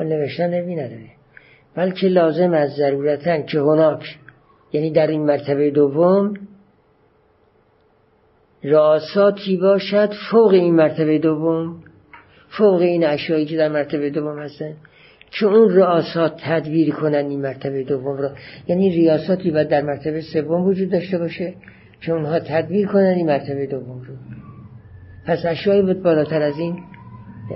نوشتن نبی نداره. بلکه لازم از ضرورتن که هناک یعنی در این مرتبه دوم راساتی باشد فوق این مرتبه دوم فوق این اشیایی که در مرتبه دوم هستن که اون رئاسات تدبیر کنن این مرتبه دوم را. یعنی ریاساتی باید در مرتبه سوم وجود داشته باشه. که اونها تدبیر کنن این مرتبه دوم رو. پس اشیایی بود بالاتر از این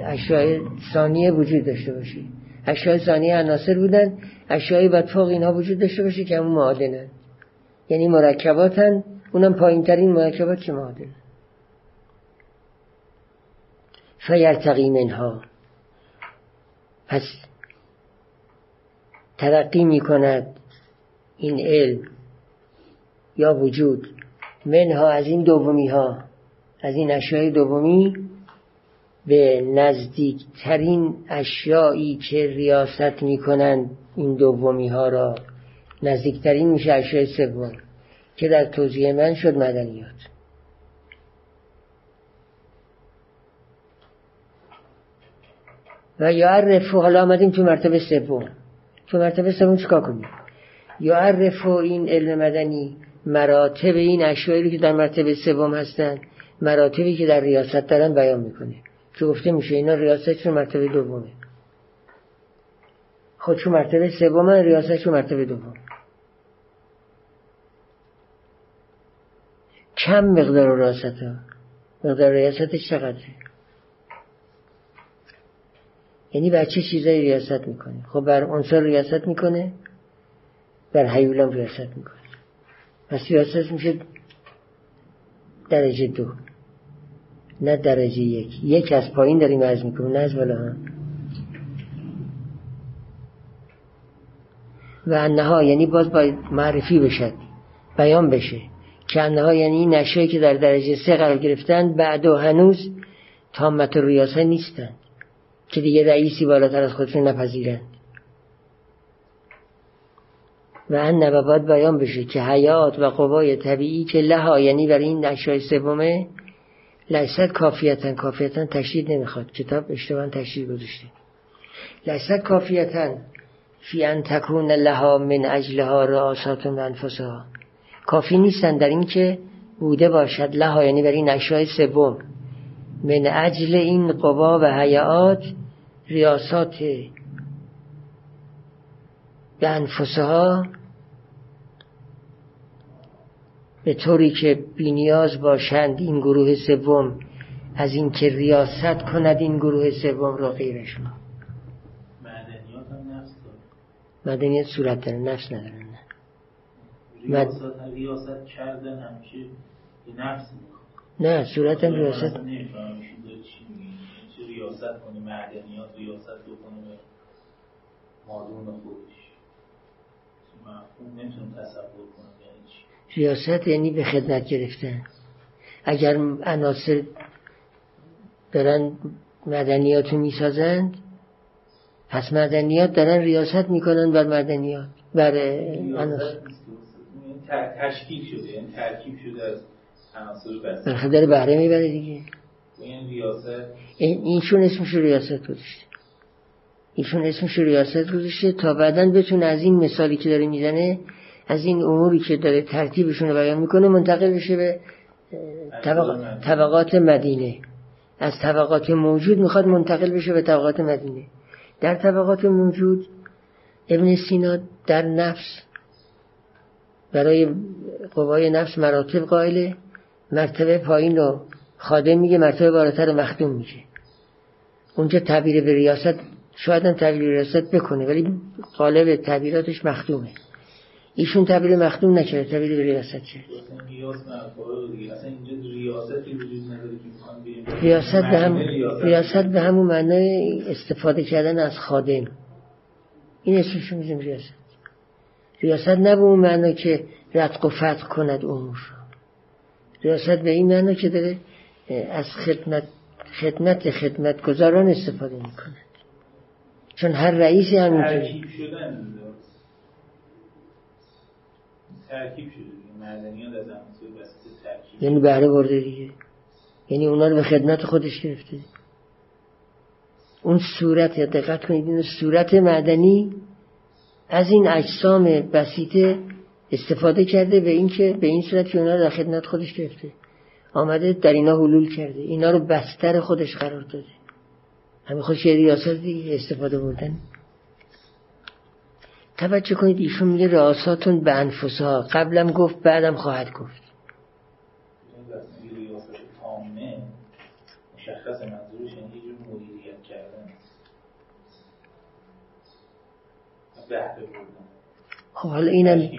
اشیای ثانیه وجود داشته باشه اشیای ثانیه عناصر بودن اشیایی باید فوق اینها وجود داشته باشه که همون معادنن یعنی مرکباتن اونم پایین ترین مرکبات که معادن فیرتقی منها. پس ترقی می کند این علم یا وجود. منها از این دومی ها از این اشیای دومی به نزدیکترین اشیایی که ریاست می‌کنند این دومی ها را. نزدیکترین میشه اشیای سوم که در توضیح من شد مدنیات. و یعرف حالا آمدیم تو مرتبه سوم. تو مرتبه سوم چیکار کنیم؟ یعرف این علم مدنی مراتب این اشیایی که در مرتبه سوم هستند مراتبی که در ریاست دارن بیان می‌کنه. که گفته میشه اینا ریاست چون مرتبه دومه. خود چون مرتبه سوم ریاست چون مرتبه دوم کم مقدار ریاست ها مقدار ریاستش چقدره؟ یعنی بر چه چیزایی ریاست می‌کنه؟ خب بر عنصر ریاست می‌کنه بر حیولم ریاست می‌کنه. پس ریاست میشه درجه دو نه درجه یک. یک از پایین داریم از می‌کنیم نه از بالا. و انها یعنی باز باید معرفی بشد بیان بشه. که انها یعنی این نشایی که در درجه سه قرار گرفتن بعد و هنوز تامت و ریاسه نیستند که دیگه رئیسی بالاتر از خودشون نپذیرند و ان باید بیان بشه که حیات و قوای طبیعی که لها یعنی برای این نشای سومه لیست کافیتن کافیتن تشدید نمی‌خواد. کتاب اشتباه تشدید گذاشته. لیست کافیتن فی ان تکون لها من اجلها رئاسات و انفسها. کافی نیستن در این که بوده باشد لها یعنی برای نشای سوم. من اجل این قوا و حیات ریاسات به انفسها به طوری که بینیاز باشند این گروه سوم از اینکه ریاست کند این گروه سوم را غیرش ما مدنیات صورت داره نفس نداره نه. ریاست, ریاست کردن همیشه نفس نه صورت هم ریاست ریاست کنه معدنیات ریاست کنه به مادون خودش. مفهوم نمی‌تونم تصور کنم. ریاست یعنی به خدمت گرفتن. اگر عناصر دارن مدنیات رو می‌سازند پس مدنیات دارن ریاست می‌کنن بر مدنیات بر عناصر. تشکیل شده یعنی ترکیب شده از عناصر داره بهره می‌بره دیگه. این ریاست اینشون اسمش ریاست گذاشته. ایشون اسمش ریاست گذاشته تا بعدا بتونه از این مثالی که داره می‌زنه از این اموری که داره ترتیبشون رو بیان می‌کنه منتقل بشه به طبقات مدینه. از طبقات موجود می‌خواد منتقل بشه به طبقات مدینه. در طبقات موجود ابن سینا در نفس برای قوای نفس مراتب قائله. مرتبه پایین رو خادم میگه مرتبه بالاتر مخدوم میگه اونجا تعبیر به ریاست شاید هم تعبیر ریاست بکنه ولی قالب تعبیراتش مخدومه. ایشون تعبیر مخدوم نکرده تعبیر به ریاست کرد ریاست به هم ریاست به همون معنای استفاده کردن از خادم. این اسمش میزیم ریاست. ریاست نه به اون معنا که رتق و فتق کند امور ریاست به این معنا که داره از خدمت خدمت خدمتگزاران استفاده می‌کنه. چون هر رئیسی همینطوره ترکیب شده مردنیان از ترکیب. یعنی بهره برده دیگه. یعنی اونا رو به خدمت خودش گرفته. اون صورت دقت کنید این صورت معدنی از این اجسام بسیطه استفاده کرده به این که به این صورت که اونا رو در خدمت خودش گرفته. آمده در اینا حلول کرده. اینا رو بستر خودش قرار داده. همین یه ریاست دیگه استفاده بردن. توجه کنید ایشون میگه رئاساتون به انفسها. قبلم گفت بعدم خواهد گفت. خب حالا اینم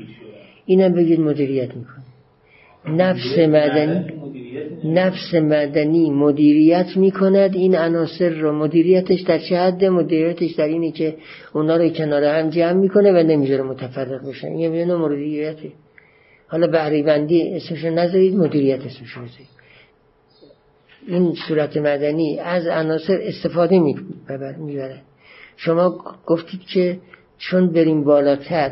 اینم بگید مدیریت می‌کنه. نفس مدنی نفس مدنی مدیریت می‌کند. این عناصر رو مدیریتش در چه حد؟ مدیریتش در اینه که اونا رو کنار هم جمع می‌کنه و نمی‌ذاره متفرق بشن. یه مدیریته حالا بهره بندی اسمش نذارید مدیریت اسمش رو این صورت مدنی از عناصر استفاده می‌بره شما گفتید که چون بریم بالاتر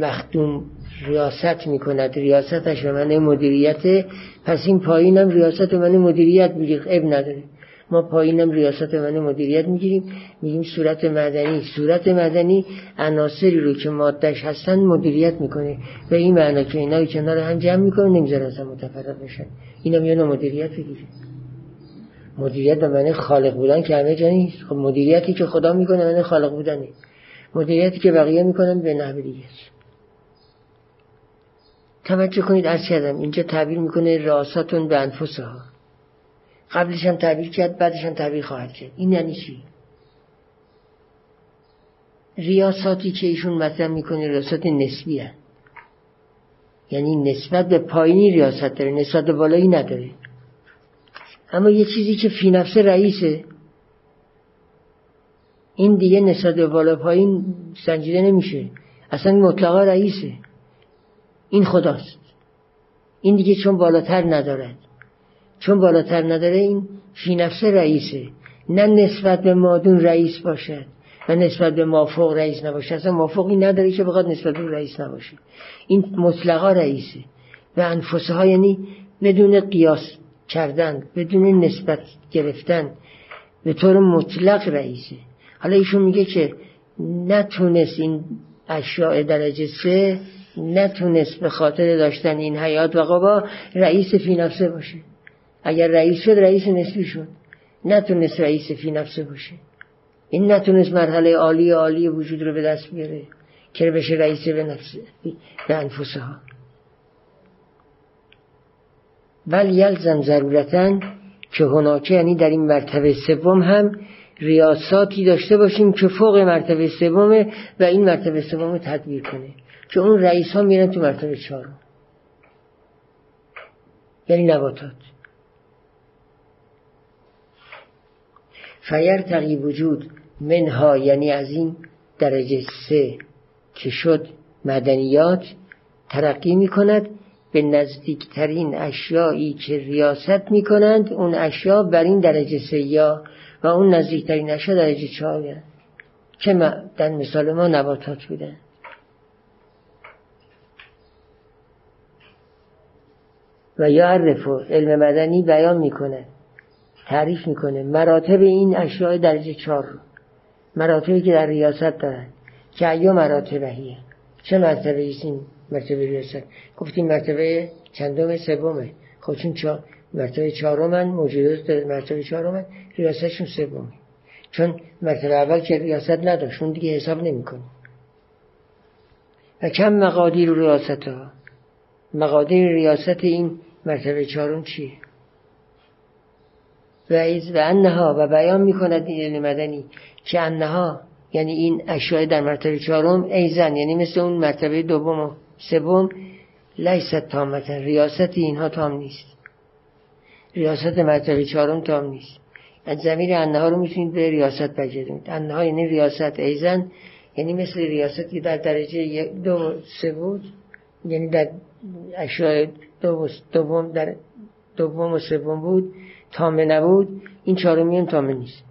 مخدوم ریاست می‌کند. ریاستش به من مدیریت. پس این پایینم ریاست من مدیریت میگیر اب نداره. ما پایینم ریاست من مدیریت می‌گیریم. میگیم صورت مدنی صورت مدنی عناصری رو که مادهش هستن مدیریت می‌کنه. و این معنا که اینا کنار هم جمع می‌کنه نمی‌ذاره اصلا متفرق بشن. اینا میانه مدیریت بگیره. مدیریت به معنی خالق بودن که همه جا نیست. خب مدیریتی که خدا می‌کنه معنی خالق بودنه. مدیریتی که بقیه می‌کنن به نحو دیگه توجه کنید از کردم اینجا تعبیر می‌کنه راساتون به انفسها. قبلش هم تعبیر کرد بعدش هم تعبیر خواهد کرد. این یعنی چی؟ ریاساتی که ایشون مطرح می‌کنه ریاسات نسبی هست یعنی نسبت به پایینی ریاست داره نسبت بالایی نداره. اما یه چیزی که فی نفس رئیسه این دیگه نسبت بالا پایین سنجیده نمیشه. اصلا مطلقا رئیسه. این خداست. این دیگه چون بالاتر ندارد. چون بالاتر نداره این فی نفس رئیسه. نه نسبت به مادون رئیس باشد و نسبت به مافوق رئیس نباشه اصلا مافوقی نداره که بخواد نسبت به رئیس نباشه. این مطلقا رئیسه. و انفسه ها یعنی بدون قیاس کردن بدون نسبت گرفتن به طور مطلق رئیسه. حالا ایشون میگه که نتونست این اشیاء درجه سه نتونست به خاطر داشتن این حیات و قبا رئیس فی نفسه باشه. اگر رئیس شد رئیس نسبی شد. نتونست رئیس فی نفسه باشه. این نتونست مرحله عالی عالی وجود رو به دست بیاره که بشه رئیس به نفسه به انفسه ها بل یلزم ضرورتا که هناکه یعنی در این مرتبه سوم هم ریاساتی داشته باشیم که فوق مرتبه سومه و این مرتبه سوم تدبیر کنه. که اون رئیس ها میرن تو مرتبه چهارم. یعنی نباتات. فیر تقی وجود منها یعنی از این درجه سه که شد مدنیات ترقی می کند به نزدیکترین اشیایی که ریاست می کنند اون اشیا بر این درجه سیا و اون نزدیکترین اشیا درجه چهار که در مثال ما نباتات بودن. و یعرف علم مدنی بیان می‌کنه تعریف می‌کنه. مراتب این اشیاء درجه چهار رو. مراتبی که در ریاست دارن. که ایو مراتبهیه چه مرتبه ایست این مرتبه ریاست؟ گفتیم مرتبه چندم؟ سومه خب چون چا... مرتبه چهارم موجودات مرتبه چهارم ریاستشون سومه. چون مرتبه اول که ریاست نداشت اون دیگه حساب نمی‌کنه. و کم مقادیر ریاست ها مقادیر ریاست این مرتبه چهارم و و انها و بیان می‌کند این علم مدنی که انها یعنی این اشیاء در مرتبه چهارم ایزن یعنی مثل اون مرتبه دوم و سوم لیست تامتا ریاست اینها تام نیست. ریاست مرتبه چهارم تام نیست. از زمیر انها رو می‌تونید به ریاست بگیرید. انها یعنی ریاست ایزن یعنی مثل ریاست که در درجه دو سه بود یعنی در اشیاء دوم در دوم و سوم بود تامه نبود. این چهارمی هم تامه نیست.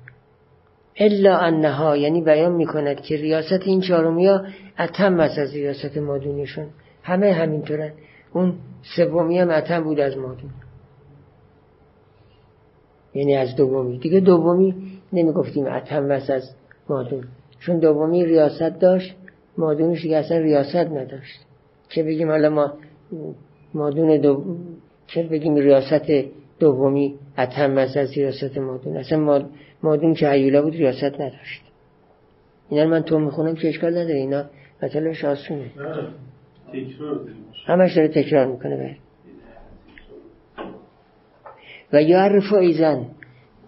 الا انها یعنی بیان می‌کند که ریاست این چهارمی ها اتم است از ریاست مادونیشون. همه همینطورن. اون سومی هم اتم بود از مادون. یعنی از دومی. دیگه دومی نمی‌گفتیم اتم است از مادون. چون دومی ریاست داشت مادونش دیگه اصلا ریاست نداشت. چه بگیم حالا ما مادون دو چه بگیم ریاست دومی اتم از ریاست مادون. اصلا مادون که حیوله بود ریاست نداشت. اینا من تو می‌خونم که اشکال نداره. اینا مطلبش آسونه همش داره تکرار می‌کنه بر و یعرف ایضا.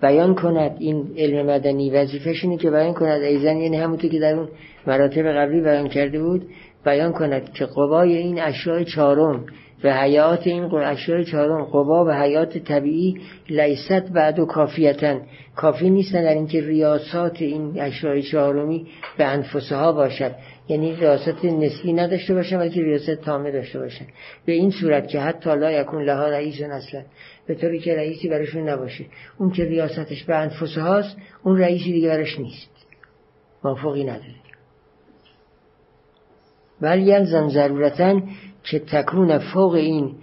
بیان کند این علم مدنی. وظیفش اینه که بیان کند. ایضا یعنی همونطور که در اون مراتب قبلی بیان کرده بود. بیان کند که قوای این اشیاء چهارم و حیات این اشیاء چهارم قوا و حیات طبیعی لیست بعد کافیة کافی نیستن در اینکه ریاسات این اشیاء چهارمی به انفسها باشد. یعنی ریاست نسبی نداشته باشن بلکه ریاست تامه داشته باشن. به این صورت که حتی لا یکون لها رئیس اصلا به طوری که رئیسی براشون نباشه. اون که ریاستش به انفسهاست اون رئیسی دیگه براش نیست. موافقی نداره بل یلزم ضرورتا که تکون فوق این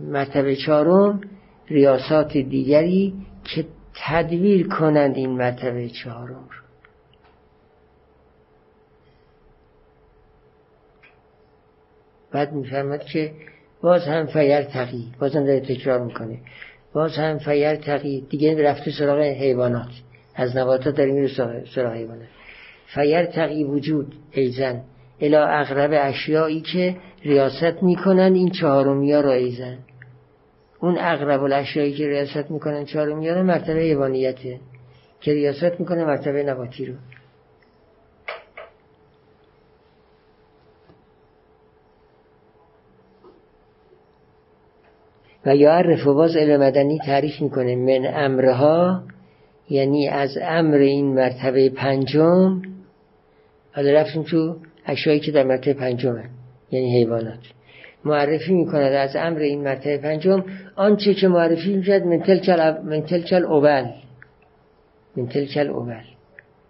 مرتبه چهارم ریاسات دیگری که تدویر کنند این مرتبه چهارم رو. بعد میفرمد که باز هم فیر تقی باز هم داره تکرار می‌کنه. باز هم فیر تقی دیگه رفته سراغ حیوانات. از نباتات داریم میره سراغ حیوانات. فیر تقی وجود ایزن الا اغرب اشیایی که ریاست می‌کنن این چهارمی ها را ایزن. اون اغرب الاشیایی که ریاست می‌کنن چهارمی ها مرتبه حیوانیته که ریاست می‌کنه مرتبه نباتی رو. و یعرف و باز علم مدنی تعریف می‌کنه. من امرها یعنی از امر این مرتبه پنجم. حالا رفتیم تو اشیایی که در مرتبه پنجم یعنی حیوانات. معرفی می‌کند از امر این مرتبه پنجم آنچه که معرفی می‌کند من تلکل اول. من تلکل اول.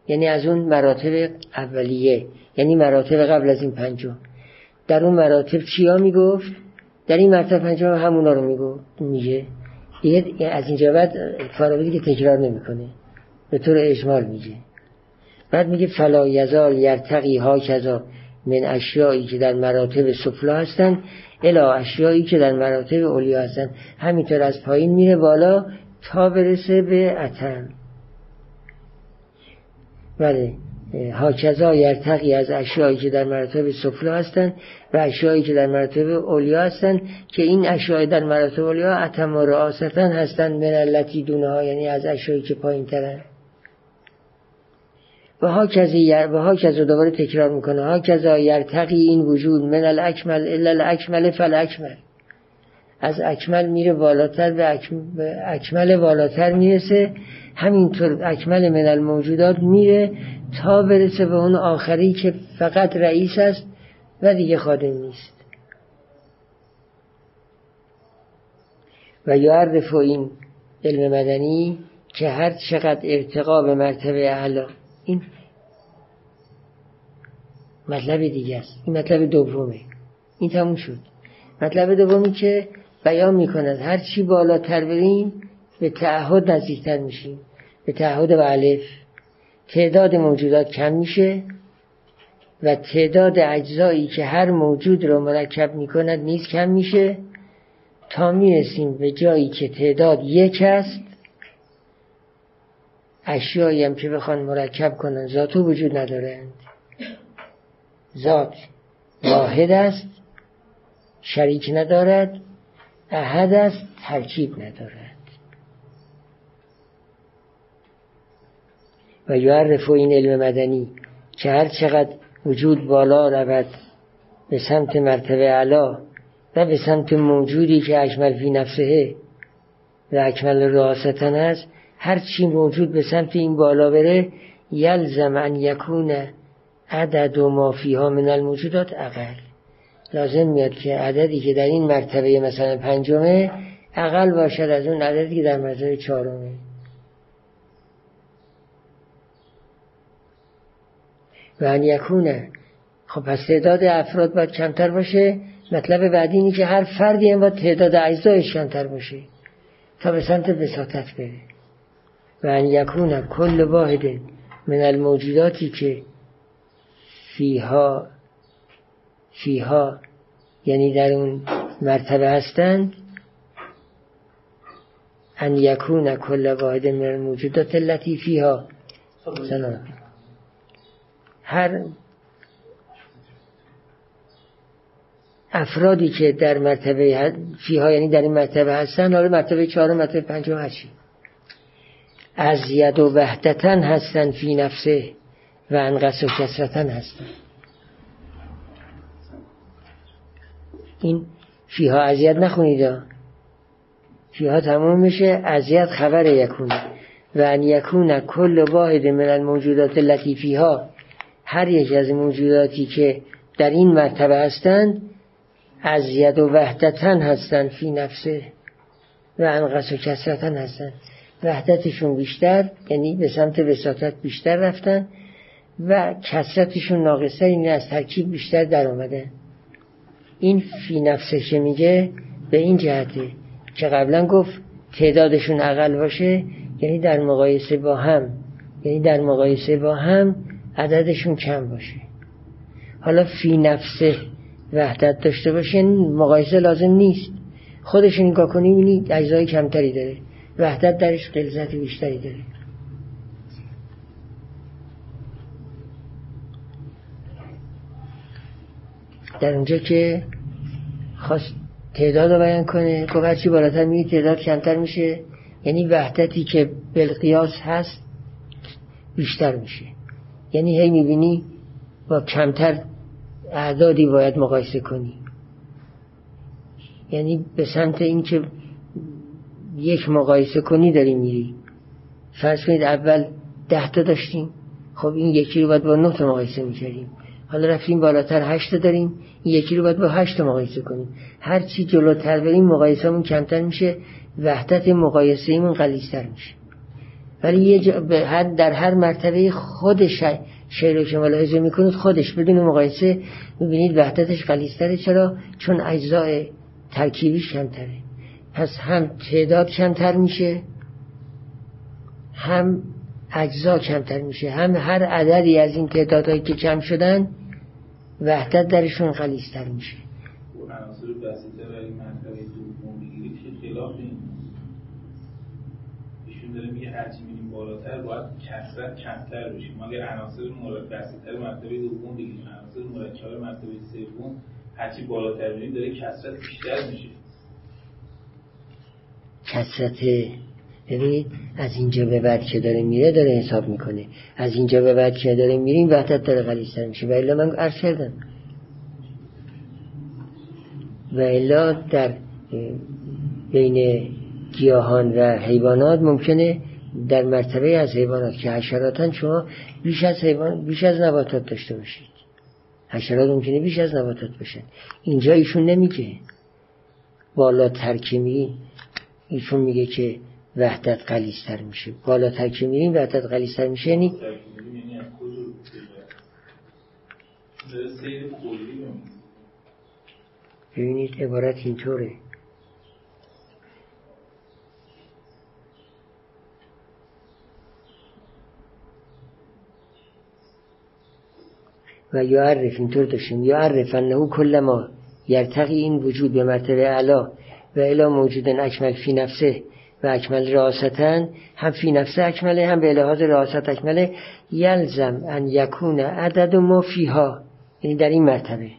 یعنی از اون مراتب اولیه یعنی مراتب قبل از این پنجم. در اون مراتب چیا می‌گفت؟ در این مرتبه پنجم همونا رو میگو میگه. از اینجا بعد فارابی که تکرار نمی‌کنه. به طور اجمال میگه. بعد میگه فلا یزال یرتقی ها کذا من اشیایی که در مراتب سفلا هستن الا اشیایی که در مراتب اولیا هستن. همینطور از پایین میره بالا تا برسه به اتم. بله هاکذا یرتقی از اشیایی که در مراتب سفلا هستند و اشیایی که در مراتب اولیا هستند که این اشیای در مراتب اولیا اتم و رعاستن هستند من التی دونه ها یعنی از اشیایی که پایین ترن و ها و ها دوباره تکرار می‌کنه. ها کذا یرتقی این وجود من الاکمل الا الاکمل فالاکمل. از اکمل میره بالاتر به اکمل بالاتر می‌رسه. همینطور اکمل من الموجودات میره تا برسه به اون آخری که فقط رئیس است و دیگه خادم نیست. و یعرف این علم مدنی که هر چقدر ارتقا به مرتبه اعلا این مطلب دیگه است. این مطلب دومه. این تموم شد. مطلب دومی که بیان می‌کند هر چی بالاتر بریم به تعهد نزدیکتر میشیم. به تعهد به علف تعداد موجودات کم میشه و تعداد اجزایی که هر موجود را مرکب می‌کند نیز کم میشه. تا می‌رسیم به جایی که تعداد یک است اشیایی هم که بخوان مرکب کنن. ذاتو وجود ندارند ذات واحد است شریک ندارد احد است ترکیب ندارد. و یعرف این علم مدنی که هر چقدر وجود بالا رود به سمت مرتبه علا و به سمت موجودی که اکمل فی نفسه و اکمل راستن است هر چی موجود به سمت این بالا بره یلزم ان یکون عدد و مافیها من الموجودات اقل. لازم میاد که عددی که در این مرتبه مثلا پنجمه اقل باشد از اون عددی که در مرتبه چهارمه. و ان یکونه خب پس تعداد افراد باید کمتر باشه. مطلب بعدی اینه که هر فردی هم باید تعداد اجزایش کمتر باشه تا به سمت بساطت بره. و ان یکون کل واحد من الموجوداتی که فیها فیها یعنی در اون مرتبه هستند ان یکون کل واحد من الموجودات التي فیها. سلام. هر افرادی که در مرتبه فیها یعنی در این مرتبه هستن حالا مرتبه چهارم مرتبه پنجم هرچی از ید و وحدتن هستن فی نفسه و انقص و کسرتن هستن. این فیها ازیت نخونید فیها تمام میشه. ازیت خبر یکونه. و ان یکون کل واحد من الموجودات التي فیها. هر یک از موجوداتی که در این مرتبه هستند از ید و وحدتن هستند فی نفسه و انقص و کسرتن هستند وحدتشون بیشتر یعنی به سمت وساطت بیشتر رفتن و کسرتشون ناقصتر این از ترکیب بیشتر در آمده این فی نفسه که میگه؟ به این جهته که قبلا گفت تعدادشون اقل باشه یعنی در مقایسه با هم یعنی در مقایسه با هم عددشون کم باشه. حالا فی نفسه وحدت داشته باشه یعنی مقایسه لازم نیست. خودشون نگاه کنی اجزای کمتری داره. وحدت درش قلزت بیشتری داره. در اونجا که خواست تعداد رو بیان کنه گفت هرچی بالاتر میگه تعداد کمتر میشه. یعنی وحدتی که بالقیاس هست بیشتر میشه. یعنی هی می‌بینی با کمتر اعدادی باید مقایسه کنی. یعنی به سمت این که یک مقایسه کنی داری میری. فرض کنید اول ده تا داشتیم. خب این یکی رو باید با نه تا مقایسه می‌کردیم. حالا رفتیم بالاتر هشت داریم. این یکی رو باید با هشت مقایسه کنیم. هر چی جلوتر بریم مقایسهمون کمتر میشه وحدت مقایسه ایمون قلیستر میشه. ولی یه در هر مرتبه خودش شعر رو که ملاحظه می‌کنید خودش بدون مقایسه می‌بینید وحدتش قلیستره چرا؟ چون اجزای ترکیبیش کمتره. پس هم تعداد کمتر میشه هم اجزا کمتر میشه هم هر عددی از این تعدادهایی که کم شدن وحدت درشون غلیظتر میشه. عناصر بسیطه برای منطقه دوم بگیرید که خلاف این ایشون داره میگه هرچی میریم بالاتر باید کسرت کمتر بشیم ما اگر عناصر مورد بسیطه مرتبه دوم بگیریم عناصر مرکب مرتبه سوم هرچی بالاتر بریم داره کسرت بیشتر میشه. کسرت ببینید از اینجا به بعد که داره میره داره حساب می‌کنه. از اینجا به بعد که داره میریم وحدت داره غلیستر میشه. و الا من عرض کردم. و الا در بین گیاهان و حیوانات ممکنه در مرتبه از حیوانات که حشراتن شما بیش از حیوان بیش از نباتات داشته باشید. حشرات ممکنه بیش از نباتات باشن. اینجا ایشون نمیگه. بالا ترکیمی ایشون میگه که وحدت قلیستر میشه. بالاتر که میریم وحدت قلیستر میشه یعنی ببینید عبارت اینطوره. و یعرف اینطور داشتیم یعرف انه کل ما یرتقی این وجود به مرتبه علا و الا موجود اکمل فی نفسه و اکمل راستن هم فی نفسه اکمله هم به لحاظ راست اکمله یلزم ان یکون عدد ما فیها. یعنی در این مرتبه.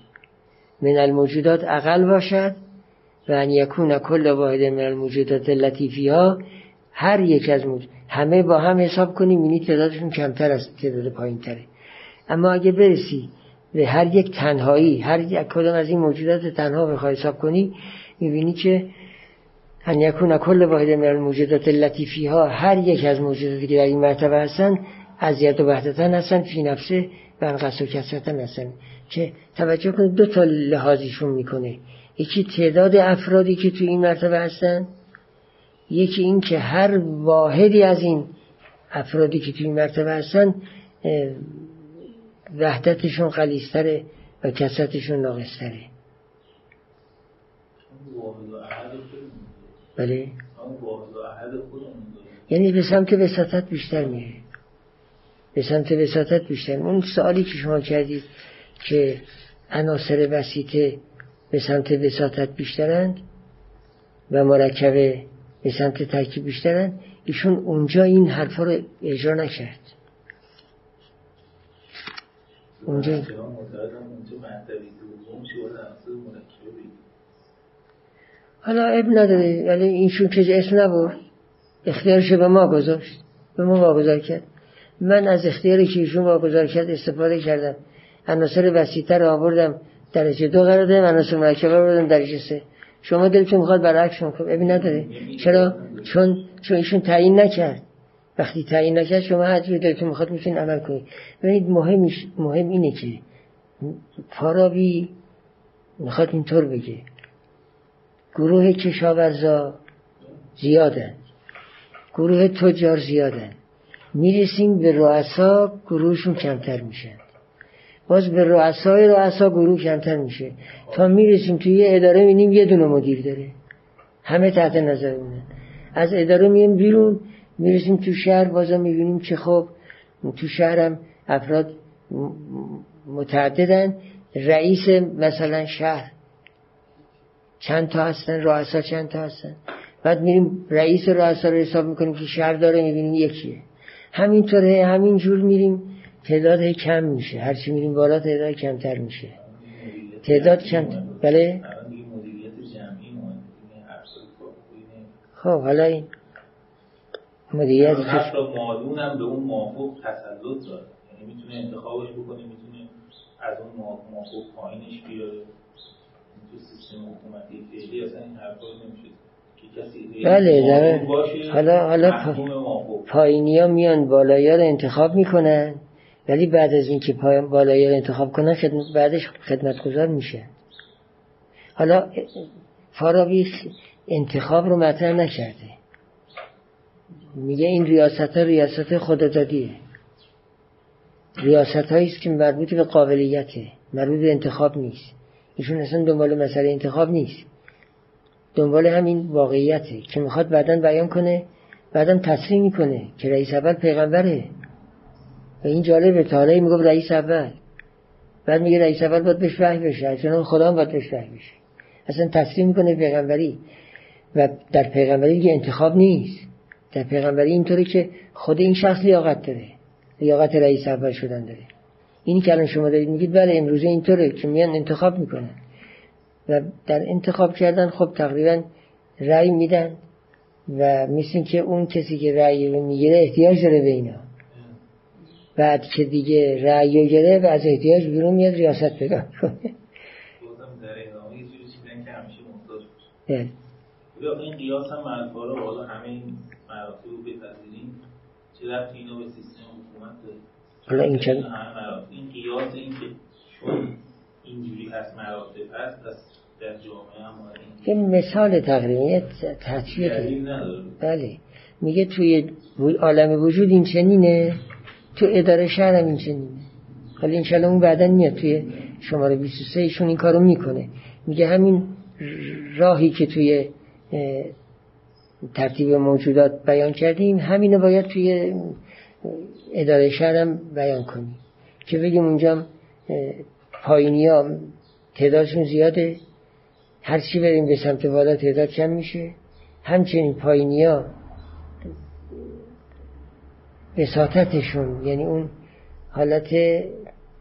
من الموجودات اقل باشد و ان یکون کل واحد من الموجودات لطیفی ها هر یک از موجود همه با هم حساب کنیم یعنی تعدادشون کمتر از تعداد پایین تره اما اگه برسی به هر یک تنهایی هر یک کدام از این موجودات تنها بخوای حساب کنی می‌بینی که ان یکون کل واحد من الموجودات لطیفی ها هر یک از موجوداتی که در این مرتبه هستن ید و وحدتن هستن فی نفسه و انقص و کسرتن هستن. که توجه کنید دو تا لحاظیشون می‌کنه. یکی تعداد افرادی که تو این مرتبه هستن یکی این که هر واحدی از این افرادی که تو این مرتبه هستن وحدتشون قلیستره و کسرتشون ناقصتره. بله. یعنی به سمت وساطت بیشتر میره به سمت وساطت بیشتر اون سوالی که شما کردید که عناصر وسیطه به سمت وساطت بیشترند و مرکبه به سمت ترکیب بیشترند ایشون اونجا این حرفا رو اجرا نکرد. اونجا حالا اب نداره ولی اینشون که اسم نبود. اختیارش به ما گذاشت. به ما واگذار کرد. من از اختیاری که ایشون واگذار کرد استفاده کردم. عناصر وسیعتر آوردم درجه دو قرار دادم عناصر مرکبه رو بردم درجه سه. شما دلتون می‌خواد برعکس کنم ابی نداره. چرا؟ چون چون ایشون تعیین نکرد. وقتی تعیین نکرد شما هر دلتون می‌خواد می‌تونید عمل کنید. ببینید مهمش مهم اینه که فارابی می‌خواد اینطور بگه. گروه کشاورزا زیادن گروه تجار زیادن می‌رسیم به رؤسا گروهشون کمتر میشن باز به رؤسای رؤسا گروه کمتر میشه. تا می‌رسیم توی یه اداره می‌بینیم یه دونه مدیر داره. همه تحت نظر اونه. از اداره مییم بیرون می‌رسیم تو شهر بازم می‌بینیم که خب تو شهرم افراد متعددن. رئیس مثلا شهر. چند تا هستن؟ رؤسا چند تا هستن؟ بعد میریم رئیس رؤسا رو حساب می‌کنیم که شهر داره می‌بینیم یکیه. همینطوره همینجور میریم تعداد کم میشه. هرچی میریم بالا تعداد کمتر میشه. تعداد کم بله؟ خب حالا این مدیریت حتی مادون هم به اون موافق تسلط داره. یعنی می‌تونه انتخابش بکنه می‌تونه از اون موافق پایینش بیاره. تو سیستم حکومتی فعلی اصلا این حرفا نمیشه بله در حالا حالا پایینی ها میان بالایی رو انتخاب می‌کنن ولی بعد از اینکه بالایی رو انتخاب کنن خدمت بعدش خدمتگزار میشه. حالا فارابی انتخاب رو مطرح نکرده. میگه این ریاست ها ریاست خدادادیه ریاست است که مربوط به قابلیته مربوط به انتخاب نیست. ایشون اصلا دنبال مسئله انتخاب نیست. دنبال همین واقعیته که می‌خواد بعدا بیان کنه بعدا تصریح می‌کنه که رئیس اول پیغمبره. و این جالبه تاله میگه رئیس اول. بعد میگه رئیس اول باید بهش وحی بشه چون خدا هم باید بهش وحی بشه. اصلا تصریح می‌کنه پیغمبری. و در پیغمبری دیگه انتخاب نیست. در پیغمبری اینطوره که خود این شخص لیاقت داره. لیاقت رئیس اول شدن داره. اینی که الان شما دارید میگید بله امروزه اینطوره که میان انتخاب می‌کنن. و در انتخاب کردن خب تقریبا رأی میدن و مثل که اون کسی که رأی رو می‌گیره احتیاج داره به اینا. بعد که دیگه رأی رو گره و از احتیاج بیرون میاد ریاست پیدا کنه بله. این قیاس هم حالا همه این مراتب رو بپذیریم. چه رفت اینو به سیستم حالا این چه این قیاس این که چون اینجوری هست مراتب هست یه مثال تقریبا یه بله. میگه توی عالم وجود این چنینه تو اداره شهر هم این چنینه. حالا انشالله اون بعدا میاد توی شماره 23 ایشون این کارو می‌کنه. میگه همین راهی که توی ترتیب موجودات بیان کردیم همینو باید توی اداره شهر هم بیان کنیم. که بگیم اونجا پایینی ها تعدادشون زیاده. هر چی بریم به سمت بالا تعداد کم میشه. همچنین پایینی ها بساطتشون یعنی اون حالت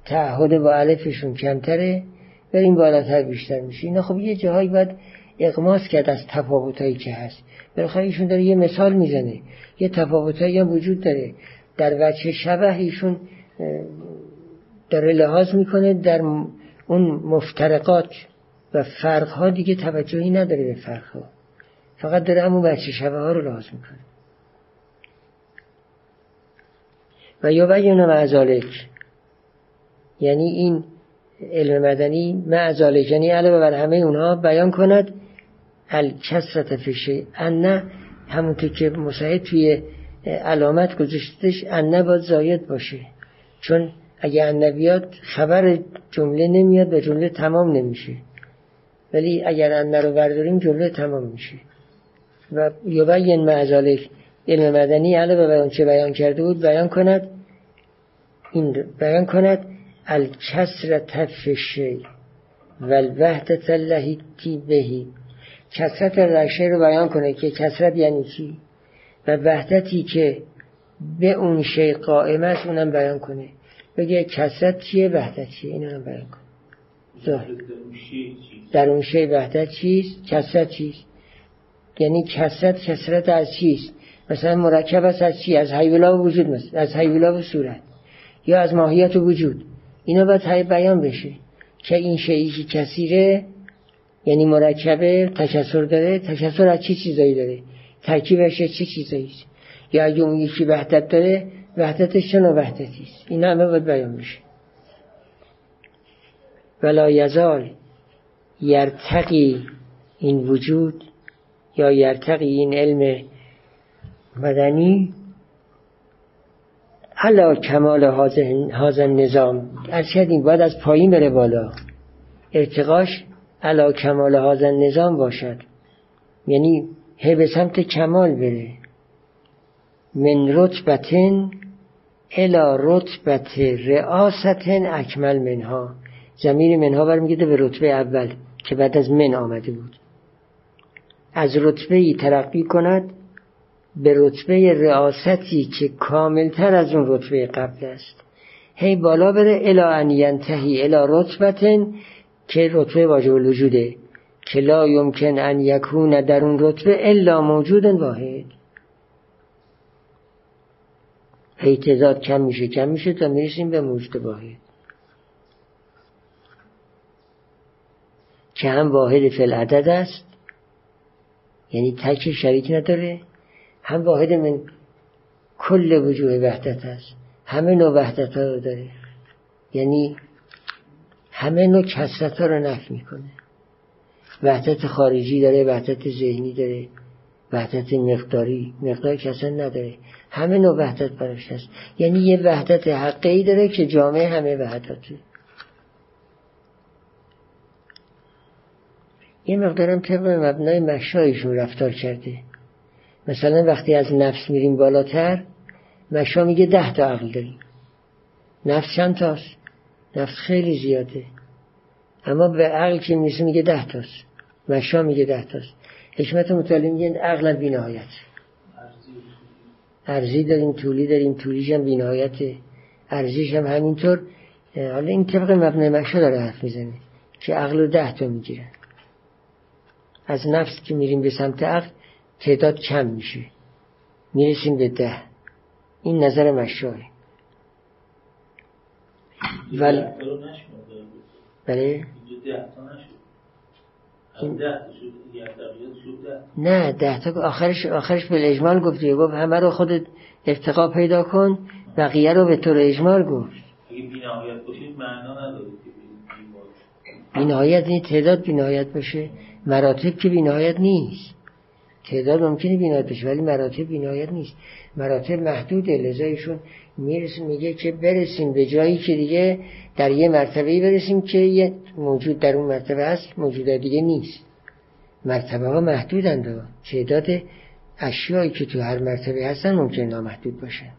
تعهد با علفشون کمتره. بریم بالاتر بیشتر میشه. اینا خب یه جاهایی باید اقماس کرد از تفاوتایی که هست. بالاخره ایشون داره یه مثال می‌زنه. یه تفاوتایی هم وجود داره. در وجه شبه ایشون داره لحاظ می‌کنه در اون مفترقات و فرقها دیگه توجهی نداره به فرقها. فقط داره همون وجه شبه ها رو لحاظ می‌کنه. و یا بیان معذالک یعنی این علم مدنی معذالک یعنی علاوه بر همه اونها بیان کند الکسرت فشه انه همونطور که مساعد توی علامت گذاشتش انه باید زاید باشه. چون اگه انه بیاد خبر جمله نمیاد و جمله تمام نمیشه. ولی اگر انه رو برداریم جمله تمام میشه. و یبین معذالک علم مدنی علاوه بر چه بیان کرده بود بیان کند این بیان کند الکسر تف و الوحدت اللهی بهی. کسرت رشه رو بیان کنه که کسرت یعنی چی؟ و وحدتی که به اون شی قائم است اونم بیان کنه. بگه کسرت چیه؟ وحدت چیه؟ این هم بیان کنه. در اون شی وحدت چیست؟ کسرت چیست؟ یعنی کسرت کسرت از چیست؟ مثلا مرکب است از چی؟ از حیولا و وجود مثل از حیولا و صورت. یا از ماهیت و وجود. اینا باید بیان بشه. که این شیعی که کثیره یعنی مرکبه تکسر داره. تکسر از چی چیزایی داره؟ ترکیبش چه چیزایی یا اگه اون یکی وحدت داره وحدتش چه وحدتی است؟ این همه باید بیان بشه. ولا یزال یرتقی این وجود یا یرتقی این علم مدنی علا کمال هازن نظام. ارشد باید از پایین بره بالا. ارتقاش علا کمال هازن نظام باشد. یعنی هی به سمت کمال بره. من رتبتن الا رتبت رئاستن اکمل منها. زمین منها برمیگرده به رتبه اول که بعد از من آمده بود. از رتبه ای ترقی کند به رتبه رئاستی که کاملتر از اون رتبه قبل است. هی بالا بره الا ان ینتهی الا رتبتن که رتبه واجب الوجوده. که لا یمکن ان یکون در اون رتبه الا موجود واحد. تعداد کم میشه کم میشه تا می‌رسیم به موجود واحد. که هم واحد فل عدد است یعنی تک شریک نداره هم واحد من کل وجوه وحدت است. همه نوع وحدت ها رو داره. یعنی همه نوع کسرت ها رو نفی می‌کنه. وحدت خارجی داره وحدت ذهنی داره وحدت مقداری مقدار کسر نداره. همه نوع وحدت براش هست. یعنی یه وحدت حقی داره که جامعه همه وحدته. یه مقدارم طبق مبنای مشایشون رفتار کرده. مثلا وقتی از نفس میریم بالاتر مشا میگه ده تا عقل داریم. نفس چند تاست؟ نفس خیلی زیاده. اما به عقل که می‌رسه میگه ده تاست. مشا میگه ده تاست. حکمت مطالعه میگه عقل بی نهایت ارزی داریم طولی داریم طولیش هم بی نهایته ارزیش هم همینطور. حالا این طبق مبنای مشا داره حرف می‌زنه که عقل رو ده تا می‌گیره. از نفس که میریم به سمت عقل تعداد کم میشه. می‌رسیم به ده. این نظر مشاه ولی بله؟ نه ده تا آخرش آخرش به اجمال گفتی گفت همه رو خودت ارتقا پیدا کن بقیه رو به طور اجمال گفت. بینهایت بینهایت. نیست. تعداد بینهایت باشه. مراتب که بینهایت نیست. تعداد ممکنه بینایت بشه ولی مراتب بینایت نیست. مراتب محدوده. لذا ایشون می‌رسیم میگه که برسیم به جایی که دیگه در یه مرتبه برسیم که یه موجود در اون مرتبه هست موجود دیگه نیست. مرتبه ها محدودند تعداد اشیایی که تو هر مرتبه هستن ممکن نامحدود باشند.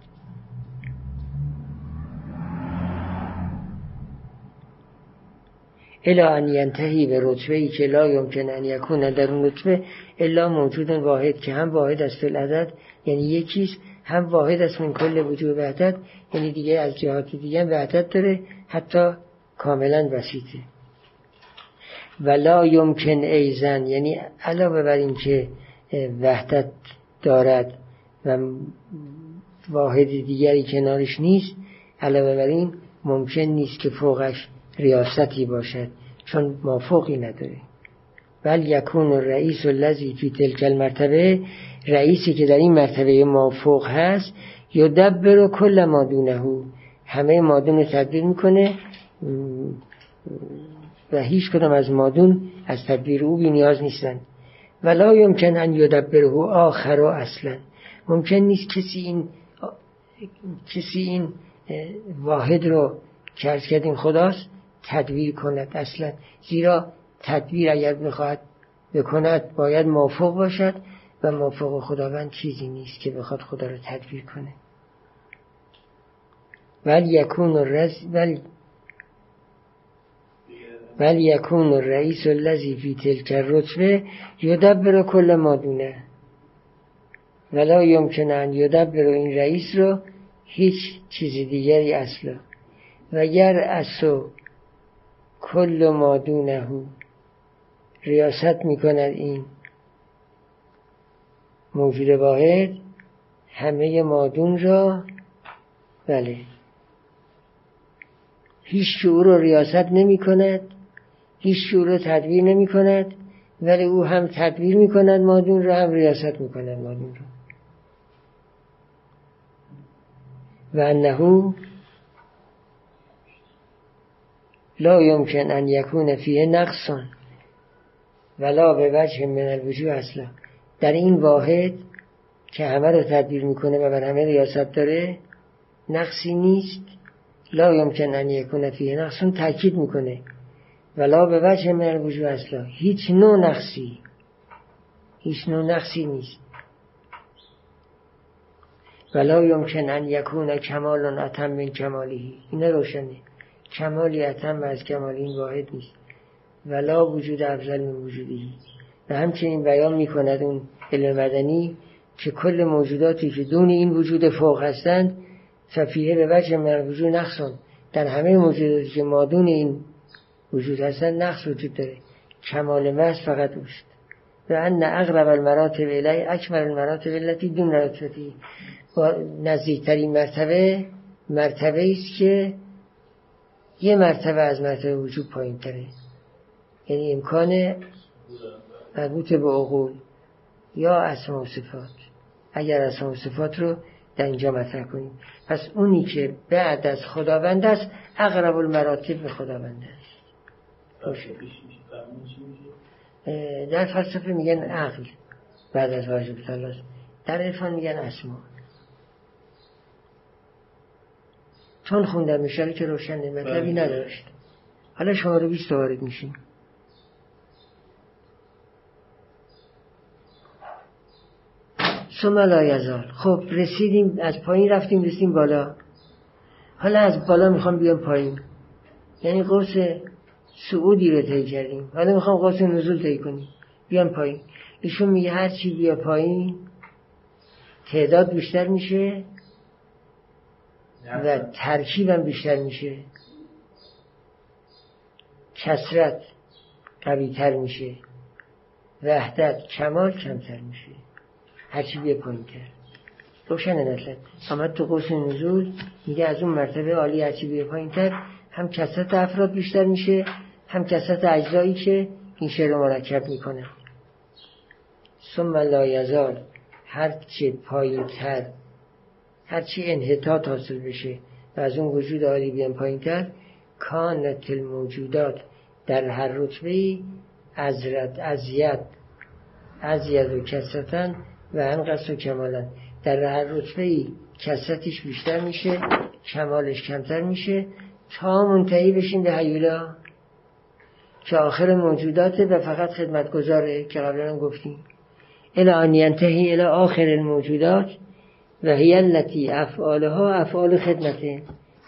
الا ان ینتهی به رتبه ای که لا یمکن ان یکون در اون رتبه الا موجود واحد که هم واحد از فل عدد یعنی یکیست هم واحد از من کل وجود وحدت یعنی دیگه از جهات دیگه وحدت داره حتی کاملا بسیطه ولا یمکن ایزن یعنی علاوه بر اینکه وحدت دارد و واحد دیگری کنارش نیست علاوه بر این ممکن نیست که فوقش ریاستی باشد چون مافوقی نداره. بل یکون رئیس الذی فی تلک المرتبه رئیسی که در این مرتبه مافوق هست یدبر کل ما دونه. همه مادون تدبیر می‌کنه. و هیچ کدام از مادون از تدبیر او بی نیاز نیستن ولا یمکن ان یدبره آخر اصلا. ممکن نیست کسی این کسی این واحد رو که کردیم خداست تدبیر کند اصلا. زیرا تدبیر اگر بخواهد بکند باید موفق باشد و موفق خداوند چیزی نیست که بخواد خدا رو تدبیر کنه. ولی یکون الرز ولی بل یکون الرئیس الذی فی تلک الرتبه یدبر کل ما دونه. ولا یمکن ان یدبر این رئیس رو هیچ چیز دیگری اصلا و گر اسو کل ما دونه ریاست می‌کند این موجود واحد همه مادون را. بله. هیچ شعور رو ریاست نمی کند هیچ شعور رو تدبیر نمی کند ولی او هم تدبیر می کند مادون رو هم ریاست می کند مادون رو و انه لا یمکن ان یکون فیه نقصان ولا به وجه من الوجوه اصلا. در این واحد که همه رو تدبیر می‌کنه و بر همه ریاست داره نقصی نیست. لا یمکن ان یکون فیه نقصون تاکید می‌کنه. ولا به وجه من الوجوه اصلا. هیچ نوع نقصی. هیچ نوع نقصی نیست. ولا یمکن ان یکون کمال اتم من کمالی این روشنه. کمالی اتم از کمال این واحد نیست. ولا وجود افضل من وجودی و همچنین بیان می‌کند اون علم مدنی که کل موجوداتی که دون این وجود فوق هستند ففیه به وجه من وجود نقصان. در همه موجوداتی که مادون این وجود هستند نقص وجود داره. کمال محض فقط اوست. و ان اقرب المراتب الی اکمل المراتب التي دون رتبتی نزدیکترین مرتبه مرتبه است که یه مرتبه از مرتبه وجود پایین تره. یعنی امکان مربوط به عقول یا اسما و صفات. اگر اسما و صفات رو در اینجا مطرح کنیم. پس اونی که بعد از خداوند است اقرب المراتب به خداوند است. در فلسفه میگن عقل بعد از واجب است در عرفان میگن اسما. چون خوندم میشه که روشن مطلبی بله. نداشت. حالا شماره بیست وارد میشیم. ثم لا یزال. خب رسیدیم از پایین رفتیم رسیدیم بالا. حالا از بالا می‌خوام بیام پایین. یعنی قرص سعودی رو طی کردیم. حالا می‌خوام قرص نزول طی کنیم. بیام پایین. ایشون میگه هر چی بیا پایین تعداد بیشتر میشه و ترکیبم بیشتر میشه. کسرت قوی تر میشه. وحدت کمال کمتر میشه. هرچی بیه پایین کرد. روشن نسل آمد تو قوس نزول میگه از اون مرتبه عالی هرچی بیه پایین تر هم کسرت افراد بیشتر میشه هم کسرت اجزایی که این شعر مرکب می‌کنه. ثم لا یزال هرچی پایین تر هرچی انحطاط حاصل بشه و از اون وجود عالی بیان پایین تر کانت الموجودات در هر رتبه ازرد ازیت ازیت و کسرتن و انقص و کمالن در هر رتبه ای کسرتش بیشتر میشه کمالش کمتر میشه. تا منتهی بشیم به حیولا که آخر موجوداته و فقط خدمت گذاره که قبلا گفتیم. الى ان ینتهی الى آخر الموجودات و هی التي افعالها افعال خدمته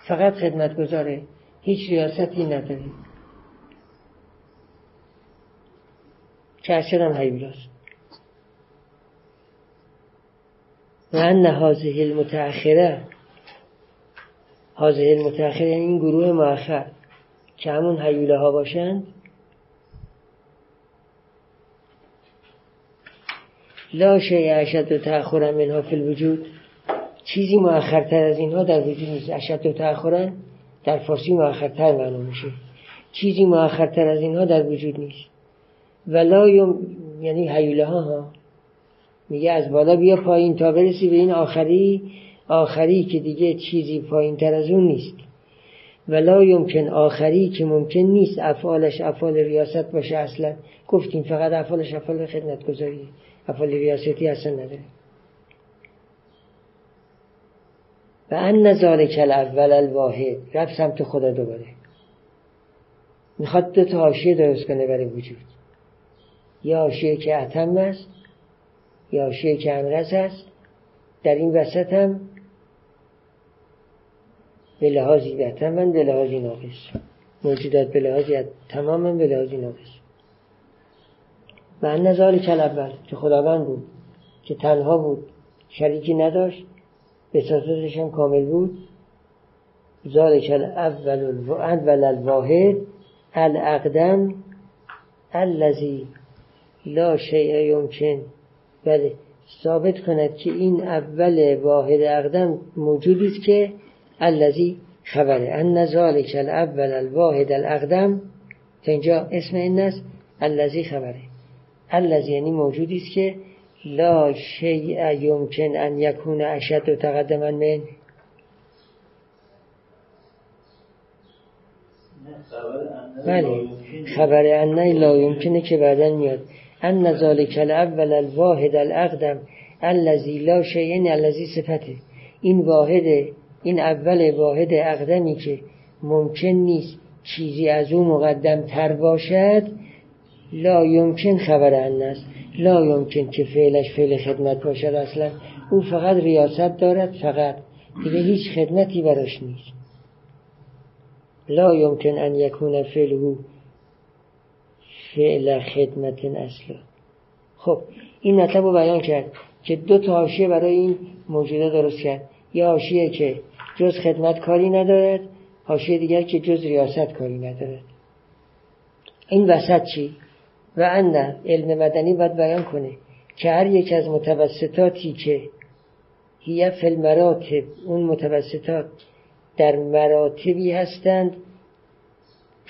فقط خدمت گذاره هیچ ریاستی نداره که هم حیولاست و ان هذه المتأخره هذه المتأخره این گروه مؤخر که همون حیوله ها باشند لا شیء اشد و منها فی الوجود. چیزی مؤخرتر از اینها در وجود نیست. اشد و در فارسی مؤخرتر معلوم میشه. چیزی مؤخرتر از اینها در وجود نیست. ولا یعنی حیوله ها. ها میگه از بالا بیا پایین تا برسی به این آخری. آخری که دیگه چیزی پایین تر از اون نیست. ولا یمکن آخری که ممکن نیست افعالش افعال ریاست باشه اصلا. گفتیم فقط افعالش افعال خدمت افعال ریاستی اصلا نداره. و ان ذالک الاول الواحد. رفت سمت خدا دوباره. می‌خواد دو تا حاشیه درست کنه برای وجود. یا حاشیه که اتم است یا حاشیه که امرز است. در این وسط هم به لحاظی من به لحاظی ناقص. موجودات به لحاظی تماما به لحاظی ناقص. و ان کل اول که خداوند بود که تنها بود شریکی نداشت بساطتش هم کامل بود. ذالک الاول اول الواحد الاقدم الذی لا شیء یمکن. بله ثابت کند که این اول واحد اقدم موجودی است که الذی خبره. ان ذالک الاول الواحد الاقدم. تا اینجا اسم این است الذی خبره. الذی یعنی موجودی است که لا شیء یمکن ان یکون اشد و تقدما من. بله. خبر ان لا یمکنه که بعدا میاد. ان ذالک الاول الواحد الاقدم. الذی لا شیء یعنی الذی صفته. این واحد این اول واحد اقدمی که ممکن نیست چیزی از او مقدم تر باشد لا یمکن خبر ان است. لا یمکن که فعلش فعل خدمت باشد اصلا. او فقط ریاست دارد فقط. دیگه هیچ خدمتی براش نیست. لا یمکن ان یکون فعله فعل خدمت اصلا. خب این مطلب رو بیان کرد که دو تا حاشیه برای این موجوده درست کرد. یه حاشیه که جز خدمت کاری ندارد حاشیه دیگر که جز ریاست کاری ندارد. این وسط چی؟ و اند علم مدنی باید بیان کنه که هر یک از متوسطاتی که هیه فل مراتب اون متوسطات در مراتبی هستند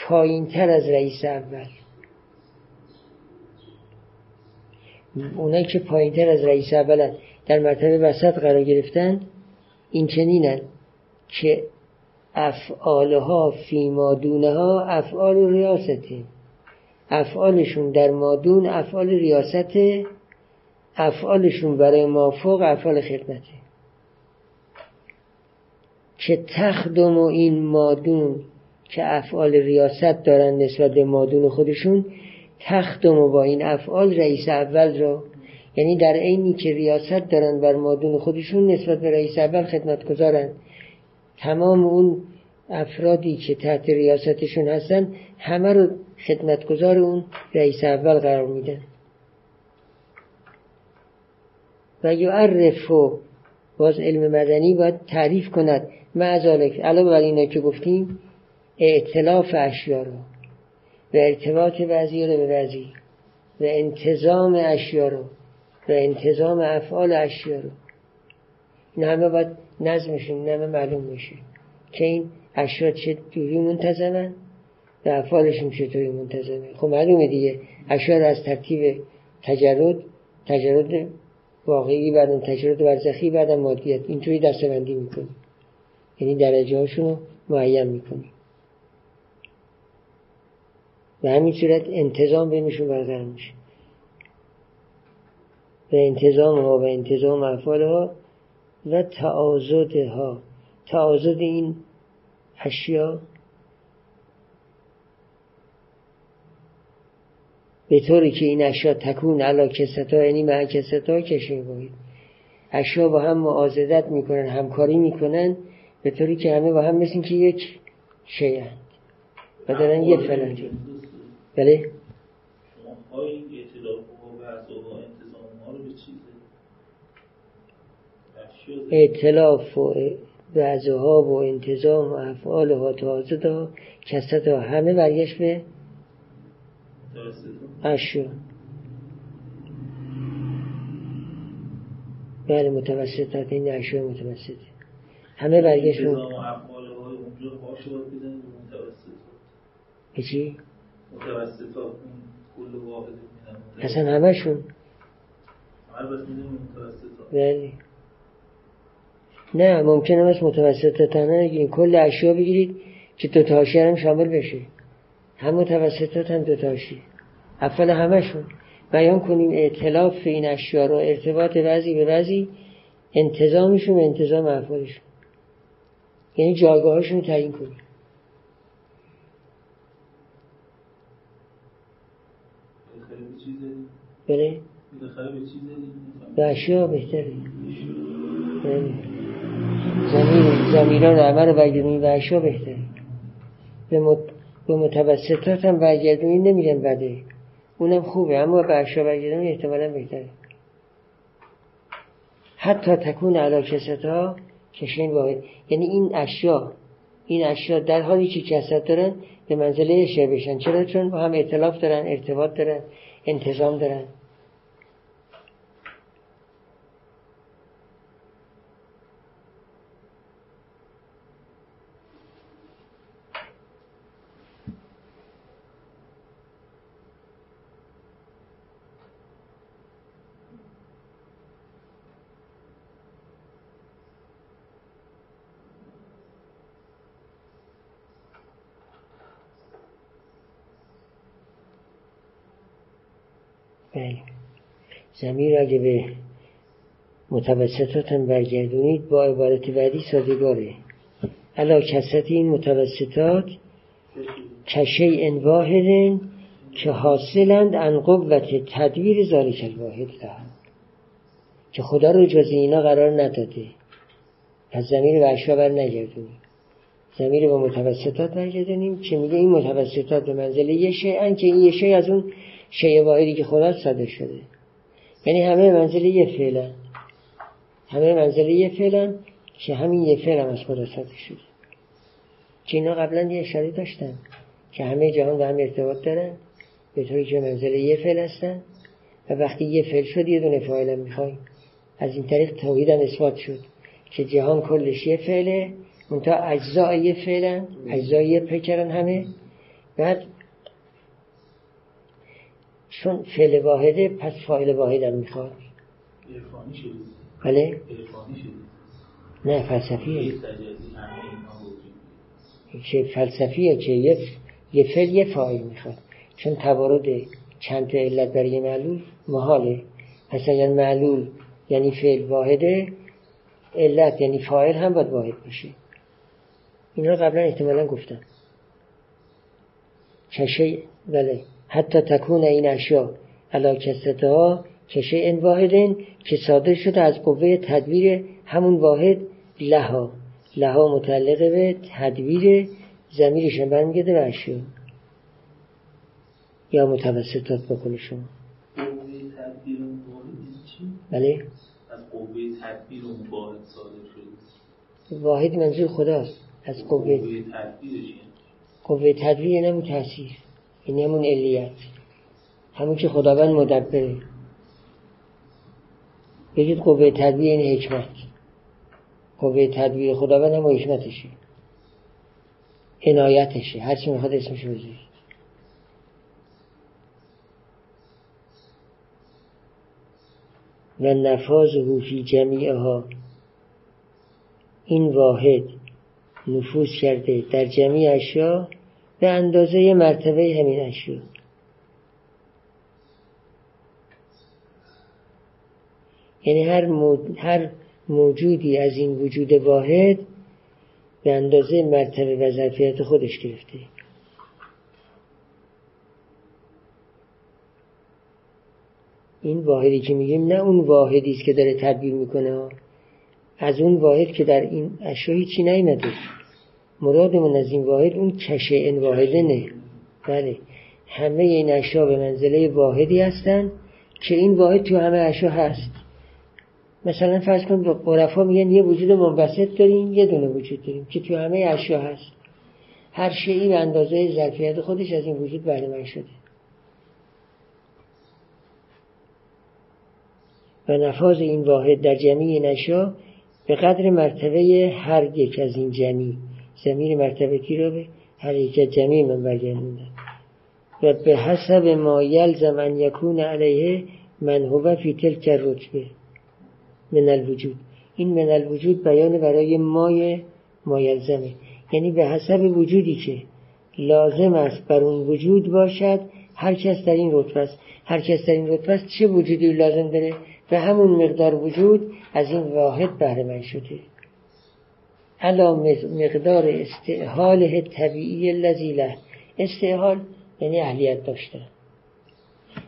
پایین تر از رئیس اول. اونایی که پایین تر از رئیس اول در مرتبه وسط قرار گرفتن این چنینن که افعالها فی مادونه ها افعال ریاسته افعالشون در مادون افعال ریاست افعالشون برای مافوق افعال خدمته که تخدم و این مادون که افعال ریاست دارن نسبت به مادون خودشون تخدم و با این افعال رئیس اول را یعنی در عینی که ریاست دارن بر مادون خودشون نسبت به رئیس اول خدمت گذارن تمام اون افرادی که تحت ریاستشون هستن همه رو خدمتگزار اون رئیس اول قرار میدن. و یعرف و باز علم مدنی باید تعریف کند. معذالک علاوه بر اینا که گفتیم اعتلاف اشیا رو و ارتباط وضعی رو به وضعی و انتظام اشیا رو و انتظام افعال اشیا رو. این همه باید نظمشون این همه معلوم میشه که این اشیا چه دوری منتظمن و افعالشون چطوری منتظمه خب معلومه دیگه. اشیا از ترتیب تجرد تجرد واقعی بعدم تجرد برزخی بعدم مادیت اینطوری دستبندی می‌کنی یعنی درجه هاشون رو معین می‌کنی به همین صورت انتظام بینشون برقرار میشه. و انتظام ها و انتظام افعال ها و تعاضد ها تعاضد این اشیا به طوری که این اشیا تکون علا کستا یعنی مع کستا کشه باید اشیا با هم معاضدت می‌کنن همکاری می‌کنن به طوری که همه با هم مثل که یک شیعند و دارن یه فلان. بله؟ اعتلاف و وعظها و انتظام و افعال ها تازه دا کست ها همه برگشت به اشیا بله متوسطات این اشیاء متوسطه همه برگشتون به چی؟ متوسطات کل واحد اصلا همشون بله. نه ممکنه از متوسطات این کل اشیا بگیرید که دو تاشی هم شامل بشه. هم متوسطات هم دو تاشی اول همشون بیان کنیم اعتلاف این اشیا رو ارتباط بعضی به بعضی انتظامشون و انتظام افعالشون. یعنی جایگاهاشون رو تعیین کنیم. بله؟ به اشیا بهتره. زمین زمیران عمل برگردونی به اشیا بهتره. به, مت... به متوسطات هم برگردونی نمیگن بده. اونم خوبه اما به اشیا برگردونی احتمالا بهتره. حتی تکون علا ها کشین واحد یعنی این اشیا این اشیا در حالی که کسرت دارن به منزله شعر بشن چرا؟ چون با هم اعتلاف دارن ارتباط دارن انتظام دارن بله زمیر اگه به متوسطات برگردونید با عبارت بعدی سازگاره. علا کسرت این متوسطات کشه ان واحدن که حاصلند ان قوت تدویر ذالک الواحد لها که خدا رو جز اینا قرار نداده. پس زمیر به اشیا بر نگردونیم زمیر به متوسطات برگردونیم که میگه این متوسطات به منزله یه شیعن که این یه شیع از اون شیء واحدی که خدا صادر شده. یعنی همه منزل یه فعلا همه منزل یه فعلا که همین یه فعل هم از خدا صادر شده. که اینا قبلا یه اشاره داشتن که همه جهان به هم ارتباط دارن به طوری که منزل یه فعل هستن و وقتی یه فعل شد یه دونه فاعل هم می‌خوایم. از این طریق توحید هم اثبات شد که جهان کلش یه فعله منتها اجزای یه فعلن اجزای یه پیکرن همه. بعد چون فعل واحده پس فاعل واحد هم می‌خواد. بله. نه فلسفیه. که فلسفیه که یه یه فعل یه فاعل می‌خواد. چون توارد چند تا علت برای معلول محاله. پس اگر معلول یعنی فعل واحده علت یعنی فاعل هم باید واحد باشه. اینا قبلا احتمالا گفتم. چشه بله. حتی تکون این اشیا علا ها که این واحدن که صادر شده از قوه تدبیر همون واحد لها. لها متعلق به تدبیر زمیرش برمیگرده به اشیا. یا متوسطات بکنه شما. بله. از قوه تدبیر اون واحد صادر شده واحد منظور خداست. از قوه قوه تدبیر نمو تاثیر این همون علیت. همون که خداوند مدبره. بگید قوه تدبیر این حکمت. قوه تدبیر خداوند هم حکمتشه. عنایتشه. هر چی می‌خواد اسمش بذارید. و نفاذ فی جمیعها. این واحد نفوذ کرده در جمعی اشیا به اندازه مرتبه همین اشیا یعنی هر, هر موجودی از این وجود واحد به اندازه مرتبه و ظرفیت خودش گرفته. این واحدی که میگیم نه اون واحدی است که داره تدبیر می‌کنه. از اون واحد که در این اشیا هیچی نیمده مرادمون از این واحد اون کشه این واحده نه. بله. همه این اشیا به منزله واحدی هستن که این واحد تو همه اشیا هست. مثلا فرض کن عرفا میگن یه وجود منبسط داریم یه دونه وجود داریم که تو همه اشیا هست. هر شیعی به اندازه ظرفیت خودش از این وجود بهره شده. و نفاذ این واحد در جمعی نشا به قدر مرتبه هر یک از این جمعی. زمین مرتبه کی رو به؟ یک جمعی من برگردوندن و به حسب ما یلزم ان یکون علیه من هو فی تلک رتبه من الوجود. این من الوجود بیان برای مای مایلزمه یعنی به حسب وجودی که لازم است بر اون وجود باشد هر کس در این رتبه است. هر کس در این رتبه است چه وجودی لازم داره؟ به همون مقدار وجود از این واحد بهره من شده. علا مقدار استعحال طبیعی لذیله استعحال یعنی اهلیت داشته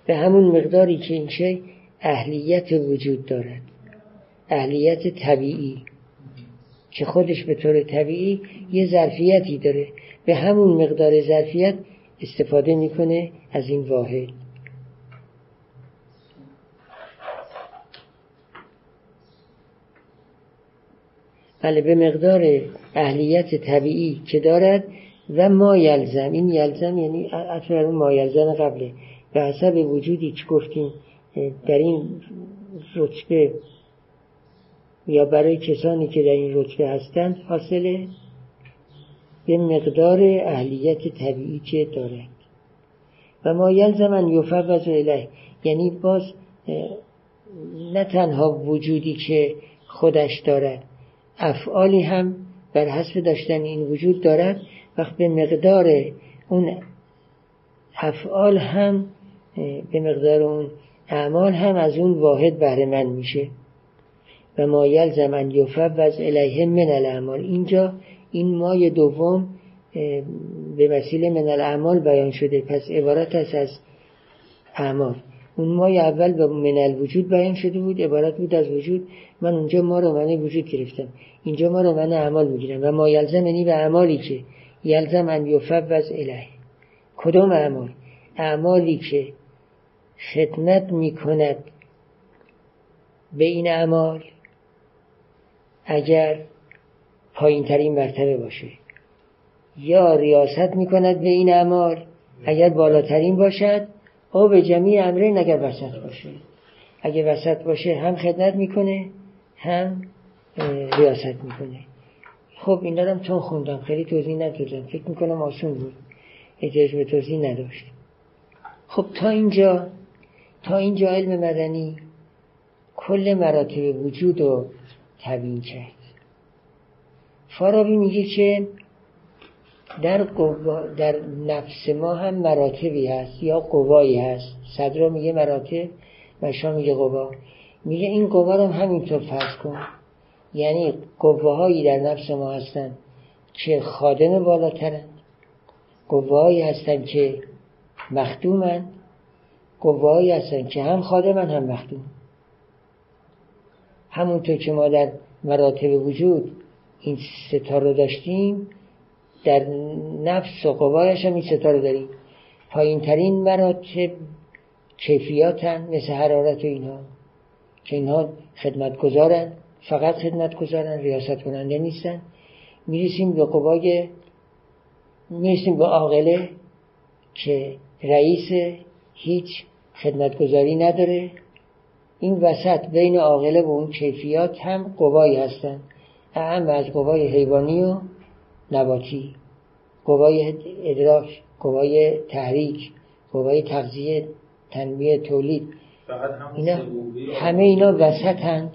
به همون مقداری که این شی اهلیت وجود دارد. اهلیت طبیعی. که خودش به طور طبیعی یه ظرفیتی داره. به همون مقدار ظرفیت استفاده می‌کنه از این واحد. بله به مقدار اهلیت طبیعی که دارد و ما یلزم. این یلزم یعنی اطلاع ما یلزم قبله. به حسب وجودی که گفتیم در این رتبه یا برای کسانی که در این رتبه هستند حاصله به مقدار اهلیت طبیعی که دارد. و ما یلزم ان یفوض اله یعنی باز نه تنها وجودی که خودش دارد افعالی هم بر حسب داشتن این وجود دارد. وقت به مقدار اون افعال هم به مقدار اون اعمال هم از اون واحد بهره من میشه. و ما یلزم ان یفوض الیه من الاعمال. اینجا این مای دوم به وسیله من الاعمال بیان شده. پس عبارت است از اعمال. اون مای اول به من الوجود بیان شده بود عبارت بود از وجود. من اونجا ما رو من وجود گرفتم. اینجا ما رو من اعمال می‌گیرم و ما یلزم یعنی به اعمالی که یلزم ان یفوض الیه. کدام اعمال؟ اعمالی که خدمت می‌کند به این اعمال اگر پایین ترین مرتبه باشه. یا ریاست می‌کند به این اعمال اگر بالاترین باشد به جمعی امره اگر وسط باشه. اگر وسط باشه هم خدمت می‌کنه هم ریاست می‌کنه. خب این دارم چون خوندم. خیلی توضیح ندادم. فکر می‌کنم آسون بود. احتیاج به توضیح نداشت. خب تا اینجا تا اینجا علم مدنی کل مراتب وجود رو تبیین کرد. فارابی میگه که در, در نفس ما هم مراتبی هست یا قوایی هست. صدرا میگه مراتب و شا میگه قوا. میگه این قوا رو همینطور فرض کن. یعنی قواهایی در نفس ما هستن که خادم بالاترند قواهایی هستن که مخدومن. قواهایی هستن که هم خادمن هم مخدوم. همونطور که ما در مراتب وجود این ستا رو داشتیم در نفس و قوایش هم این ستا رو داریم پایین ترین مراتب کیفیاتن مثل حرارت و اینها. که اینها خدمت گذارن فقط خدمت گذارن ریاست کننده نیستن. می‌رسیم به قوای می‌رسیم به عاقله که رئیس هیچ خدمتگذاری نداره. این وسط بین عاقله و اون کیفیات هم قوایی هستن. اهم از قوای حیوانی و نباتی قوای ادراک قوای تحریک قوای تغذیه تنمیه تولید. اینا همه اینا وسط هن.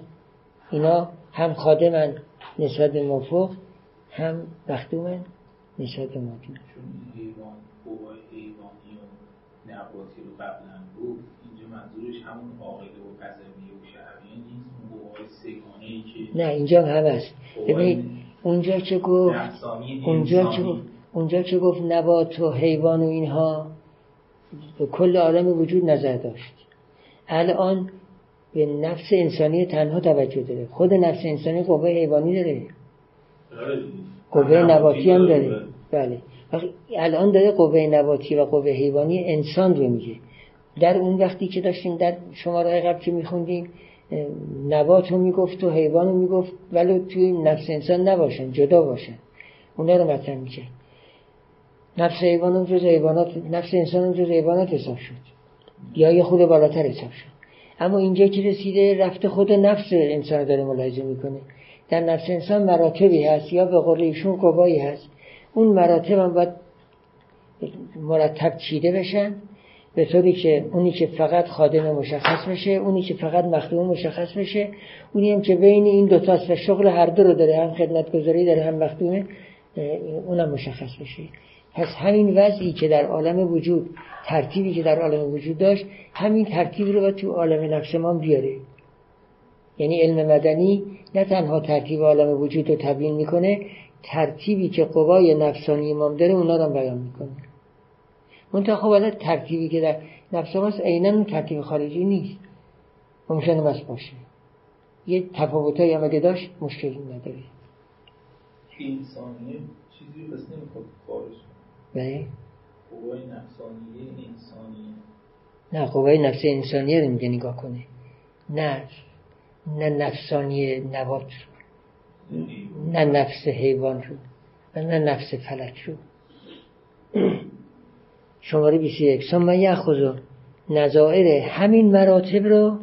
اینا هم خادمن نسبت به مفوق هم مخدومن نسبت به مادون چون حیوان قوای حیوانی و نباتی رو قبلا بود اینجا منظورش همون عاقله و قذریه و شهریه نیست اون قوای سگانه ای که نه اینجا هم هست ببینید اونجا چه گفت؟ اونجا چه گفت؟ اونجا چه گفت؟ نبات و حیوان و اینها به کل عالم وجود نظر داشت. الان به نفس انسانی تنها توجه داره. خود نفس انسانی قوه حیوانی داره. قوه نباتی هم داره. بله. الان داره قوه نباتی و قوه حیوانی انسان رو میگه. در اون وقتی که داشتیم در شماره قبل که میخوندیم نبات رو می‌گفت و حیوان رو می‌گفت ولی توی نفس انسان نباشن جدا باشن. اونا رو مطرح می‌کرد. نفس حیوان هم جز حیوانات نفس انسان هم جز حیوانات حساب شد. یا یه خود بالاتر حساب شد. اما اینجا که رسیده رفته خود نفس انسان داره ملاحظه می‌کنه. در نفس انسان مراتبی هست یا به قول ایشون قبایی هست. اون مراتب هم باید مرتب چیده بشن. به طوری که اونی که فقط خادم مشخص بشه اونی که فقط مخدوم مشخص بشه اونی هم که بین این دوتاست و شغل هر دو رو داره هم خدمت گذاری داره هم مخدومه اونم مشخص بشه پس همین وضعی که در عالم وجود ترتیبی که در عالم وجود داشت همین ترتیب رو تو عالم نفس ما بیاره. یعنی علم مدنی نه تنها ترتیب عالم وجود رو تبیین می‌کنه ترتیبی که قوای نفسانی امام داره اونا رو بیان می‌کنه. منتها خب ترتیبی که در نفس ماست عینا اون ترتیب خارجی نیست. ممکنه بس باشه. یه تفاوتایی هم اگه داشت مشکلی نداره. انسانیه چیزی بس نمی‌خواد خارج بله. قوای نفسانیه انسانیه. نه قوای نفس انسانیه رو میگه نگاه کنه. نه نه نفسانی نبات رو. نه نفس حیوان رو. و نه نفس فلک رو. شماره 21 ثم یخذ نظائر همین مراتب رو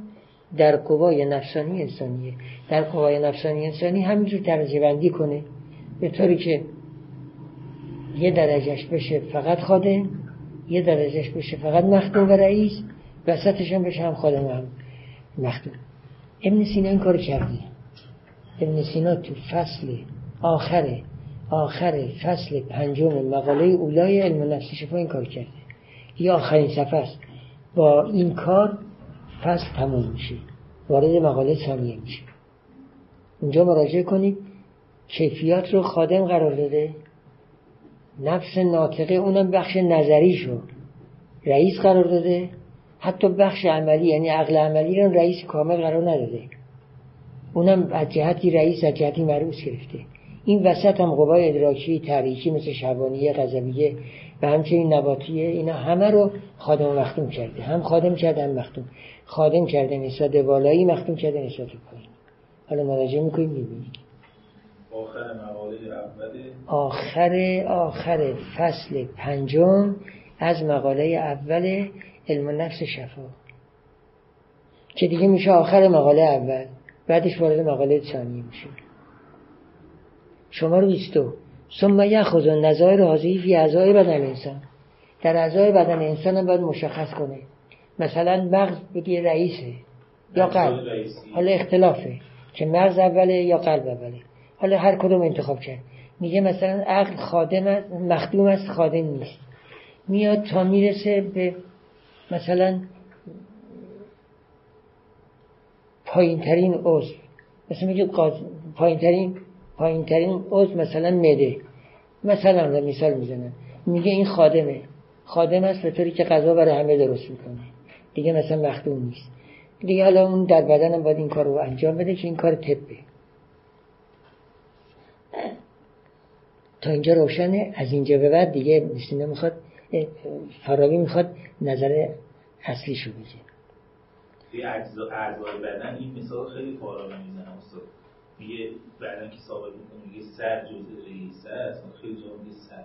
در قوای نفسانی انسانیه. در قوای نفسانی انسانی همینجور درجه بندی کنه. به طوری که یه درجهش بشه فقط خادم یه درجهش بشه فقط مخدوم و رئیس وسطش هم بشه هم خادم هم مخدوم. ابن سینا این کار کرده ابن سینا تو فصل آخره آخر فصل پنجم مقاله اولای علم نفس شفا این کار کرده. یا آخرین صفحه است. با این کار فصل تموم میشه. وارد مقاله ثانیه میشه. اونجا مراجعه کنید. کیفیات رو خادم قرار داده. نفس ناطقه اونم بخش نظری شو رئیس قرار داده. حتی بخش عملی یعنی عقل عملی رو رئیس کامل قرار نداده. اونم از جهتی رئیس از جهتی مروس گرفته. این وسط هم قوای ادراکی تاریکی مثل شبانیه غضبیه و همچنین نباتیه اینا همه رو خادم مختوم کرده. هم خادم کرده هم مختوم خادم کرده نسبت بالایی مختوم کرده نسبت پایین. حالا مراجعه می‌کنیم می‌بینید. آخر مقاله آخر آخر فصل پنجم از مقاله اول علم نفس شفا. که دیگه میشه آخر مقاله اول بعدش وارد مقاله ثانی میشه. شما رو بیستو ثم یخذ نظایر حاضری فی اعضای بدن انسان. در اعضای بدن انسان هم باید مشخص کنه. مثلا مغز بگی رئیسه یا قلب. حالا اختلافه. که مغز اوله یا قلب اوله. حالا هر کدوم انتخاب کرد. میگه مثلا عقل خادم است مخدوم است خادم نیست. میاد تا می‌رسه به مثلا پایین ترین عضو. مثلا میگه پایین ترین پایین ترین عضو مثلا مده مثلا رو مثال می‌زنن میگه این خادمه. خادم است به طوری که غذا برای همه درست می‌کنه. دیگه مثلا مخدوم نیست. دیگه حالا اون در بدنم باید این کار رو انجام بده که این کار طبه تا اینجا روشنه. از اینجا به بعد دیگه مثل نمی‌خواد فراوی می‌خواد نظر اصلی شو بگه. توی اعضای بدن این مثال خیلی کارا می‌زنه استاد. میگه بدن که ثابت می‌کنه میگه سر جزء رئیس است خیلی جا میگه سر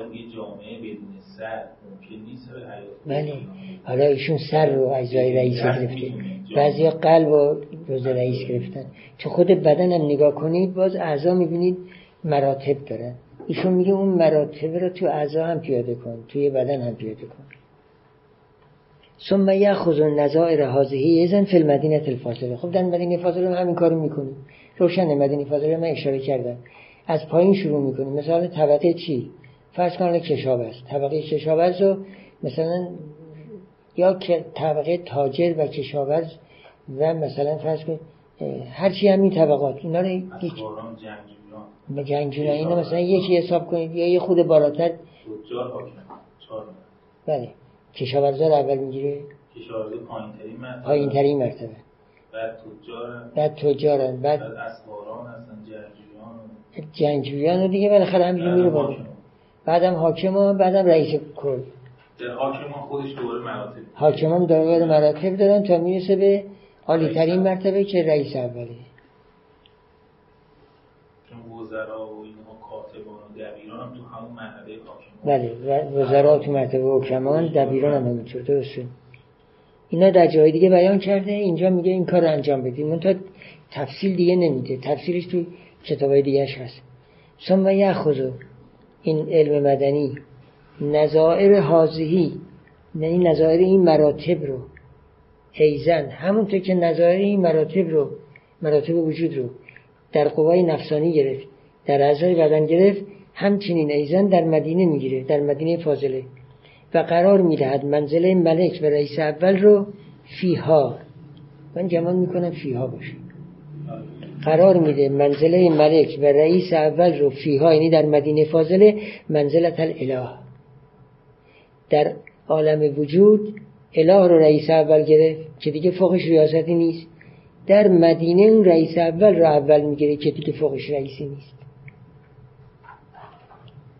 و یه جامعه بدون سر ممکن نیست به حیات بله. حالا ایشون سر رو اجزای رئیس گرفته بعضی قلب رو جزء رئیس گرفتن. تو خود بدن هم نگاه کنید باز اعضا می‌بینید مراتب دارن. ایشون میگه اون مراتب رو تو اعضا هم پیاده کن توی بدن هم پیاده کن. ثم یاخذ النظائر هذه یزن فی المدینه الفاضله. خب در مدینه فاضله هم همین کارو می‌کنیم روشن مدینه فاضله من اشاره کردم. از پایین شروع می‌کنیم مثلا طبقه چی؟ فرض کن کشاورز. طبقه کشاورز رو مثلا یا طبقه تاجر و کشاورز و مثلا فرض کن هر چی همین طبقات. اینا رو به جنگجویان اینا مثلا یکی حساب کنید یا یه خود بالاتر. بله. کشاورزا رو اول می‌گیره. کشاورزا پایین مرتبه. پایین ترین مرتبه. بعد تجارن. بعد تجارن بعد اسواران هستن جنگجویان. جنگجویان رو دیگه بالاخره همینجوری میره بالا. بعدم حاکم بعدم رئیس کل. حاکمان خودش دوره مراتب. حاکمان دوره مراتب دارن تا می‌رسه به عالی ترین مرتبه که رئیس اوله وزرا و اینها کاتبان و دبیران هم تو همون مرحله حاکمان. بله وزرا تو مرتبه حکمان دبیران هم همینطور درسته. اینا در جای دیگه بیان کرده اینجا میگه این کار رو انجام بدیم اون تا تفصیل دیگه نمیده تفصیلش تو کتابای دیگهش هست. ثم یخذو این علم مدنی نظائر حاضهی یعنی نظائر این مراتب رو. ایزن همونطور که نظائر این مراتب رو مراتب وجود رو در قوای نفسانی گرفت در اعضای بدن گرفت همچنین ایزن در مدینه می‌گیره در مدینه فاضله. و قرار می‌دهد منزله ملک و رئیس اول رو فیها. من جمال می‌کنم فیها باشه. قرار میده منزله ملک و رئیس اول رو فیها یعنی در مدینه فاضله منزلت الاله. در عالم وجود اله رو رئیس اول گرفت که دیگه فوقش ریاستی نیست. در مدینه اون رئیس اول رو اول می‌گیره که دیگه فوقش رئیسی نیست.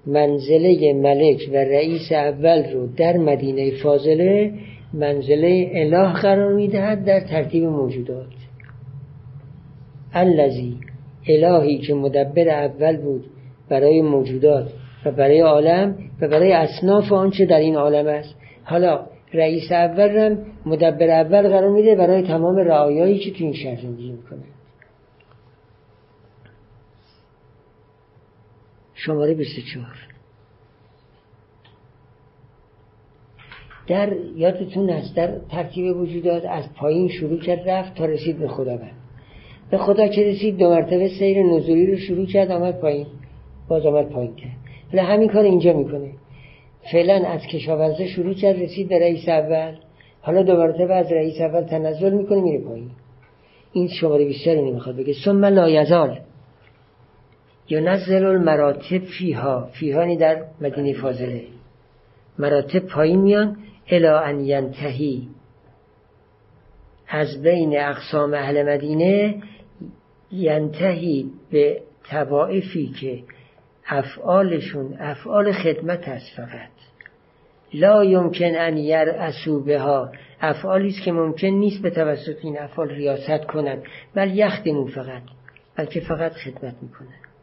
منزله ملک و رئیس اول رو در مدینه فاضله منزله اله قرار می‌دهد در ترتیب موجودات. الذی الهی که مدبر اول بود برای موجودات و برای عالم و برای اصناف آنچه در این عالم است. حالا رئیس اول هم مدبر اول قرار میده برای تمام رعایایی که تو این شهر زندگی می‌کنه. شماره 24 در یادتون است در ترتیب وجودات از پایین شروع کرد رفت تا رسید به خداوند. به خدا که رسید دو مرتبه سیر نزولی رو شروع کرد آمد پایین. باز آمد پایین کرد. ولی همین کار اینجا می‌کنه. فعلا از کشاورزه شروع کرد رسید به رئیس اول. حالا دو مرتبه از رئیس اول تنزل می‌کنه میره پایین. این شماره بیشتر نمی‌خواد بگه. ثم لا یزال. نزل المراتب فیها. فیهانی در مدینه فاضله. مراتب پایین میان. الا ان ینتهی. از بین اقسام اهل مدینه ینتهی به توائفی که افعالشون افعال خدمت است فقط. لا یمکن ان یرعسو بها. افعالی است که ممکن نیست به توسط این افعال ریاست کنند بل یخدمون فقط بلکه فقط خدمت می‌کنن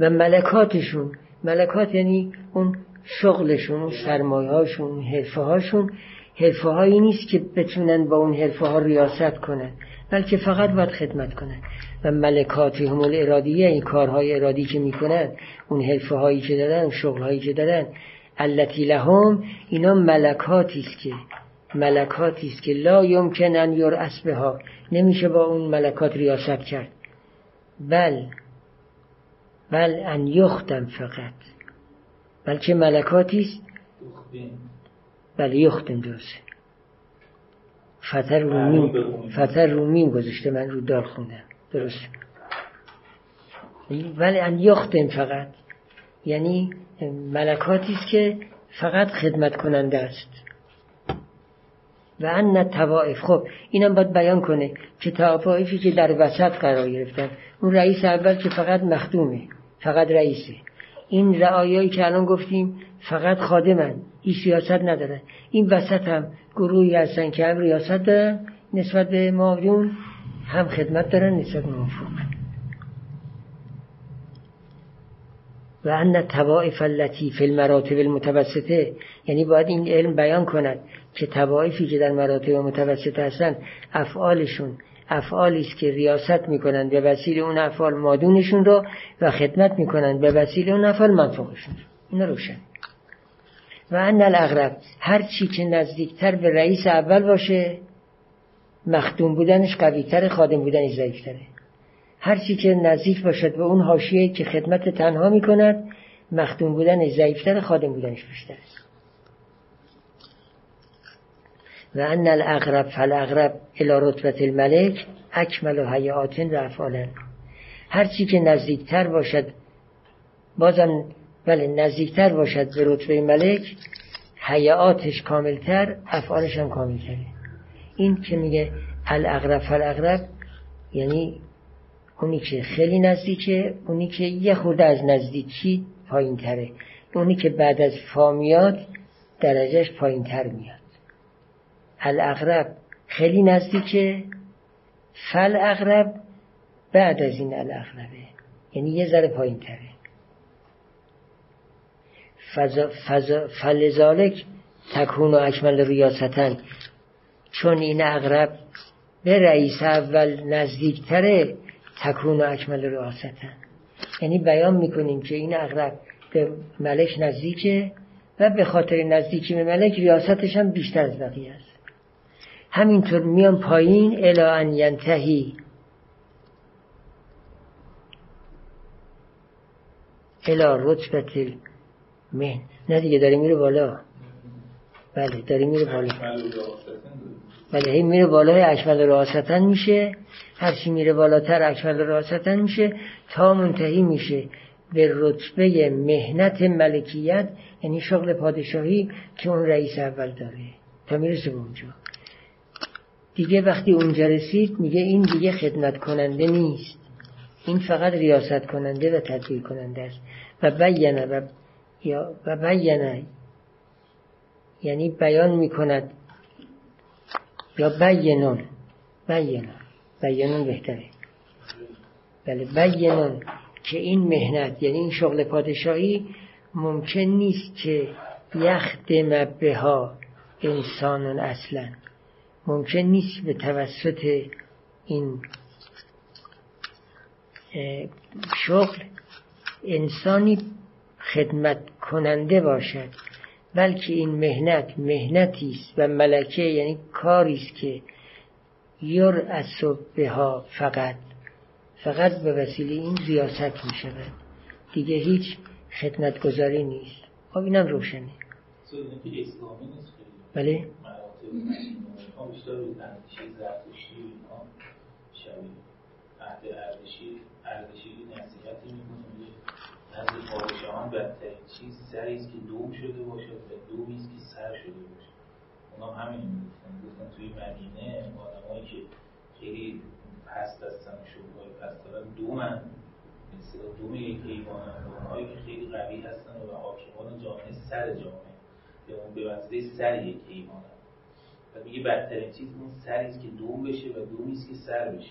و ملکاتشون ملکات یعنی اون شغلشون سرمایه هاشون حرفه هاشون حرفه هایی نیست که بتونن با اون حرفه ها ریاست کنن بلکه فقط باید خدمت کنن. و ملکاتی هم ارادیه این کارهای ارادی که می‌کنن اون حرفه هایی که دارن اون شغل هایی که دارن. التي لهم اینا ملکاتی است که ملکاتی است که لا یمکن ان بها. نمیشه با اون ملکات ریاست کرد. بل بل ان یختم فقط. بلکه ملکاتی است؟ بله یختم درسته. فتر رومین فتر رومین. گذاشته من رو دار خوندم. درست ولی ان یختم فقط. یعنی ملکاتی است که فقط خدمت کننده است. و ان توائف خب اینم باید بیان کنه که توائفی که در وسط قرار گرفتن اون رئیس اول که فقط مخدومه. فقط رئیسه این رعایایی که الان گفتیم فقط خادمن. این سیاست ندارن این وسط هم گروهی هستن که هم ریاست دارن نسبت به معاون هم خدمت دارن نسبت به و ان توائف التي فی المراتب المتوسطه یعنی باید این علم بیان کند که توائفی که در مراتب متوسطه هستن افعالشون افعالی است که ریاست می‌کنند به وسیله اون افعال مادونشون رو و خدمت می‌کنند به وسیله اون افعال منفوقشون این روشن. و ان الاغرب هر چی که نزدیکتر به رئیس اول باشه مخدوم بودنش قویتر خادم بودنش ضعیفتره. هر چی که نزدیک باشد به اون حاشیه که خدمت تنها می‌کند مخدوم بودنش ضعیفتر خادم بودنش بیشتر است. و ان الاغرب فالاغرب الى رتبت الملک اکمل و حیات و افعالا هر چی که نزدیکتر باشد بازم بله نزدیکتر باشد به رتبه ملک حیاتش کاملتر افعالش هم کاملتره. این که میگه الاغرب فالاغرب یعنی اونی که خیلی نزدیکه اونی که یه خورده از نزدیکی پایین تره اونی که بعد از فامیات درجهش پایین تر میاد. الاغرب خیلی نزدیکه. فل اغرب بعد از این الاغربه یعنی یه ذره پایین تره فلزالک تکون و اکمل ریاستن. چون این اقرب به رئیس اول نزدیکتره تکون و اکمل ریاستن. یعنی بیان می‌کنیم که این اقرب به ملک نزدیکه و به خاطر نزدیکی به ملک ریاستش هم بیشتر از بقیه است. همینطور میان پایین الا ان ینتهی. الا رتبت مهن نه دیگه داره میره بالا. بله داره میره بالا. بله هی میره بالای اکمل راستن میشه. هرچی میره بالاتر اکمل راستن میشه. تا منتهی میشه به رتبه مهنت ملکیت یعنی شغل پادشاهی که اون رئیس اول داره. تا می‌رسه به اونجا. دیگه وقتی اونجا رسید میگه این دیگه خدمت کننده نیست. این فقط ریاست کننده و تدبیر کننده است. و بیانه و, و بیانه. یعنی بیان می‌کند. یا بینون بیانون. بیانون بهتره. بله بیانون که این مهنت یعنی این شغل پادشاهی ممکن نیست که یخدم بها انسان اصلا. ممکن نیست به توسط این شغل انسانی خدمت کننده باشد بلکه این مهنت مهنتی است و ملکه یعنی کاری است که یر بها فقط فقط به وسیله این ریاست می شود. دیگه هیچ خدمتگذاری نیست. خب اینم روشنه. بله. نزد پادشاهان بدترین چیز سری است که دوم شده باشد و دومی که سر شده باشد اونا همین می‌گفتن گفتن. توی مدینه آدمایی که خیلی پست هستن و شغلهای پست دارن دومن. مثل دوم یک حیوانن اونهایی که خیلی قوی هستن و حاکمان جامعه سر جامعه. یا اون به وسیله سر یک حیوانن و میگه بدترین چیز اون سری است که دوم بشه و دومی است که سر بشه.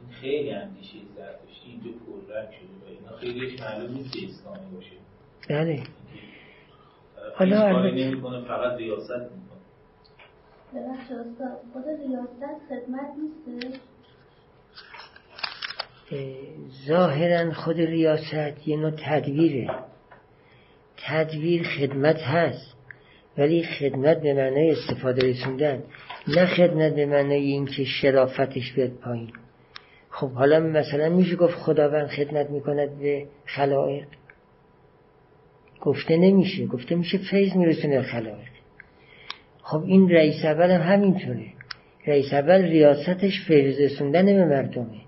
این خیلی اندیشه زرتشتی اینجا پررنگ شده و اینا. خیلیش معلوم نیست که اسلامی باشه. بله. حالا کاری نمی‌کنه فقط ریاست می‌کنه. ببخش استاد خود ریاست خدمت نیسته ظاهرا خود ریاست یه نوع تدبیره تدبیر خدمت هست. ولی خدمت به معنای استفاده رسوندن نه خدمت به معنای اینکه شرافتش بیاد پایین. خب حالا مثلا میشه گفت خداوند خدمت می‌کند به خلائق؟ گفته نمیشه. گفته میشه فیض میرسونه به خلائق. خب این رئیس اول هم همینطوره. رئیس اول ریاستش فیض رسوندن به مردمه.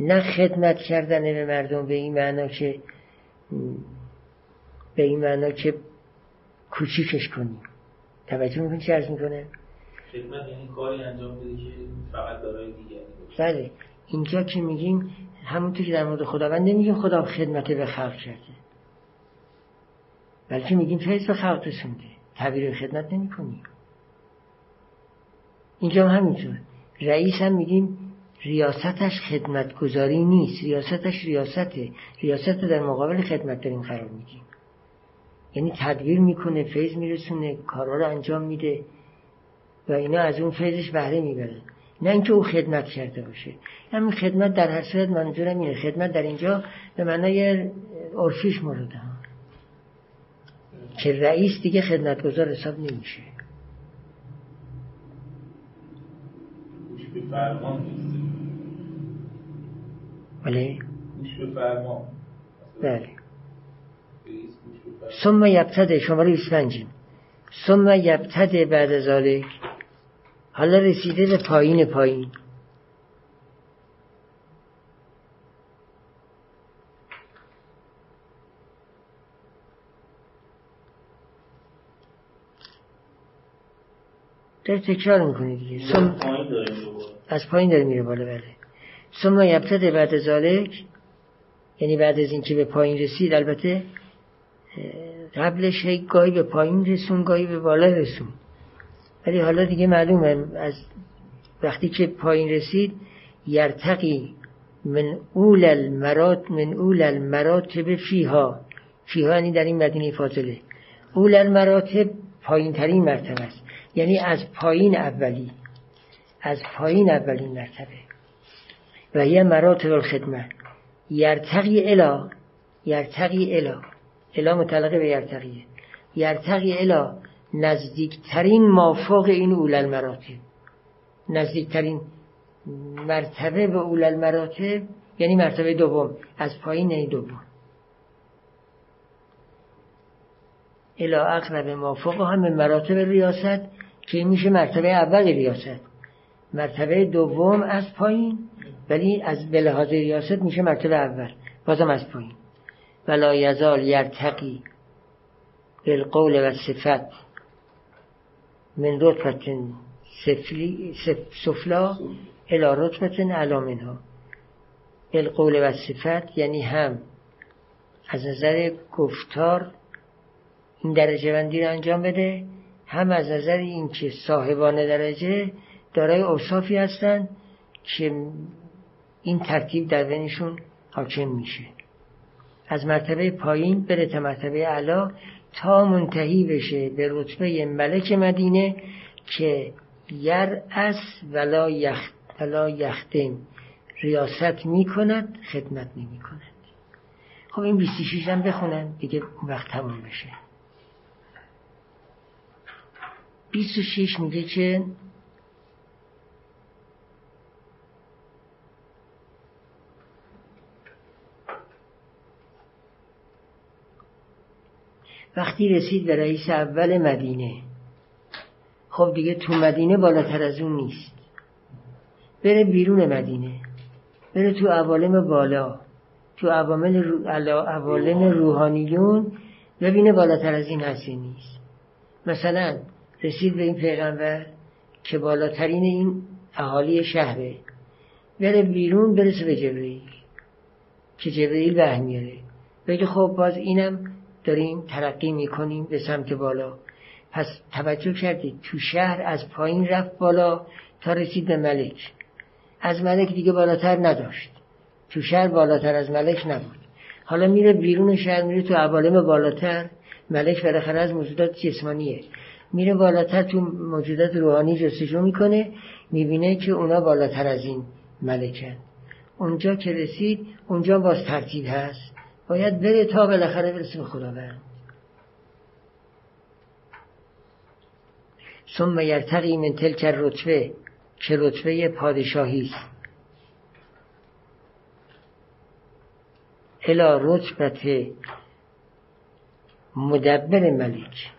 نه خدمت کردن به مردم به این معنا که به این معنا که کوچیکش کنیم توجه می‌کنی چه ارز می‌کنه؟ خدمت یعنی کاری انجام بده که فقط دارای دیگری بله. اینجا که میگیم همونطور که در مورد خداوند نمیگیم خدا خدمت به خلق کرده. بلکه میگیم فیض به خلق رسونده. تعبیر خدمت نمی کنیم اینجا هم همینطور. رئیس هم میگیم ریاستش خدمتگذاری نیست. ریاستش ریاسته. ریاست در مقابل خدمت داریم قرار میگیم. یعنی تدبیر می‌کنه فیض میرسونه کارا رو انجام میده و اینا از اون فیضش بهره می‌برن. نه اینکه او خدمت کرده باشه. همین خدمت در هر صورت منظورم اینه. خدمت در اینجا به معنای عرفیش مورد ها که رئیس دیگه خدمتگذار حساب نمیشه. بله. بله. ثم یبتده شماره 25 ثم یبتده بعد ذالک حالا رسیده به پایین پایین. در تکرار می‌کنه دیگه. سم... از پایین داره میره بالا. بله. ثم یبتده بعد ذالک یعنی بعد از اینکه به پایین رسید البته قبلش هی گاهی به پایین رسون گاهی به بالا رسون. ولی حالا دیگه معلومه از وقتی که پایین رسید یرتقی من اول المرات من اول المراتب فیها. فیها یعنی در این مدینه فاضله. اول المراتب پایین ترین مرتبه است. یعنی از پایین اولی. از پایین اولین مرتبه. و یه مراتب الخدمه. یرتقی الا یرتقی الا الا متعلقه به یرتقیه. یرتقی الا نزدیکترین مافوق این اول المراتب نزدیکترین مرتبه به اول المراتب یعنی مرتبه دوم از پایین این دوم. الا اقرب مافوق هم مراتب ریاست که میشه مرتبه اول ریاست. مرتبه دوم از پایین ولی از به ریاست میشه مرتبه اول بازم از پایین. ولا یزال یرتقی بالقول و صفت من رتبت سفلا الى رتبت علا منها. بالقول و صفت یعنی هم از نظر گفتار این درجه بندی رو انجام بده هم از نظر اینکه صاحبان درجه دارای اوصافی هستند که این ترتیب در بینشون حاکم میشه. از مرتبه پایین بره تا مرتبه علا تا منتهی بشه به رتبه ملک مدینه که یر اس ولا یخت ولا یختن ریاست می‌کند خدمت نمی کند خب این 26 هم بخونن دیگه وقت تموم بشه. 26 میگه که وقتی رسید به رئیس اول مدینه. خب دیگه تو مدینه بالاتر از اون نیست. بره بیرون مدینه. بره تو عوالم بالا. تو عوالم روحانیون ببینه بالاتر از این هستی نیست. مثلا رسید به این پیغمبر که بالاترین این اهالی شهره. بره بیرون برسه به جبرئیل که جبرئیل به میاره بگه خب باز اینم داریم ترقی می‌کنیم به سمت بالا. پس توجه کردید تو شهر از پایین رفت بالا تا رسید به ملک. از ملک دیگه بالاتر نداشت. تو شهر بالاتر از ملک نبود. حالا میره بیرون شهر میره تو عوالم بالاتر. ملک بالاخره از موجودات جسمانیه. میره بالاتر تو موجودات روحانی جستجو می‌کنه می‌بینه که اونا بالاتر از این ملکن. اونجا که رسید اونجا باز ترتیب هست. باید بره تا بالاخره برسه به خداوند. ثم یرتقی من تلک رتبه که رتبه پادشاهی است. الا رتبت مدبر ملک.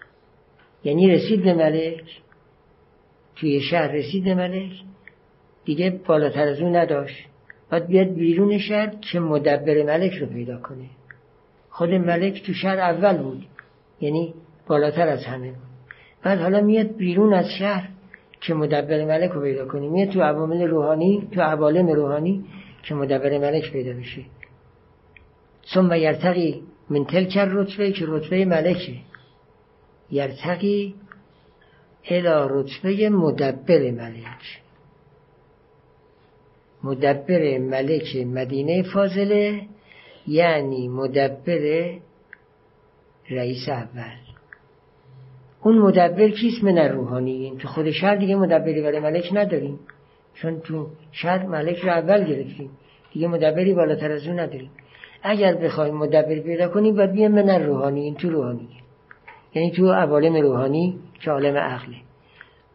یعنی رسید به ملک توی شهر رسید به ملک دیگه بالاتر از اون نداشت. باید بیاد بیرون شهر که مدبر ملک رو پیدا کنه. خود ملک تو شهر اول بود. یعنی بالاتر از همه. بود بعد حالا میاد بیرون از شهر که مدبر ملک رو پیدا کنی. میاد تو عوامل روحانی تو عوالم روحانی که مدبر ملک پیدا بشه ثم یرتقی من تلک رتبه که رتبه ملکه. یرتقی الى رتبه مدبر ملک. مدبر ملک مدینه فاضله. یعنی مدبر رئیس اول. اون مدبر کیست من روحانیین تو خود شهر دیگه مدبری برای ملک نداریم. چون تو شهر ملک رو اول گرفتیم. دیگه مدبری بالاتر از اون نداریم. اگر بخوایم مدبر پیدا کنیم باید بیان من روحانیین تو روحانی. یعنی تو عوالم روحانی که عالم عقله.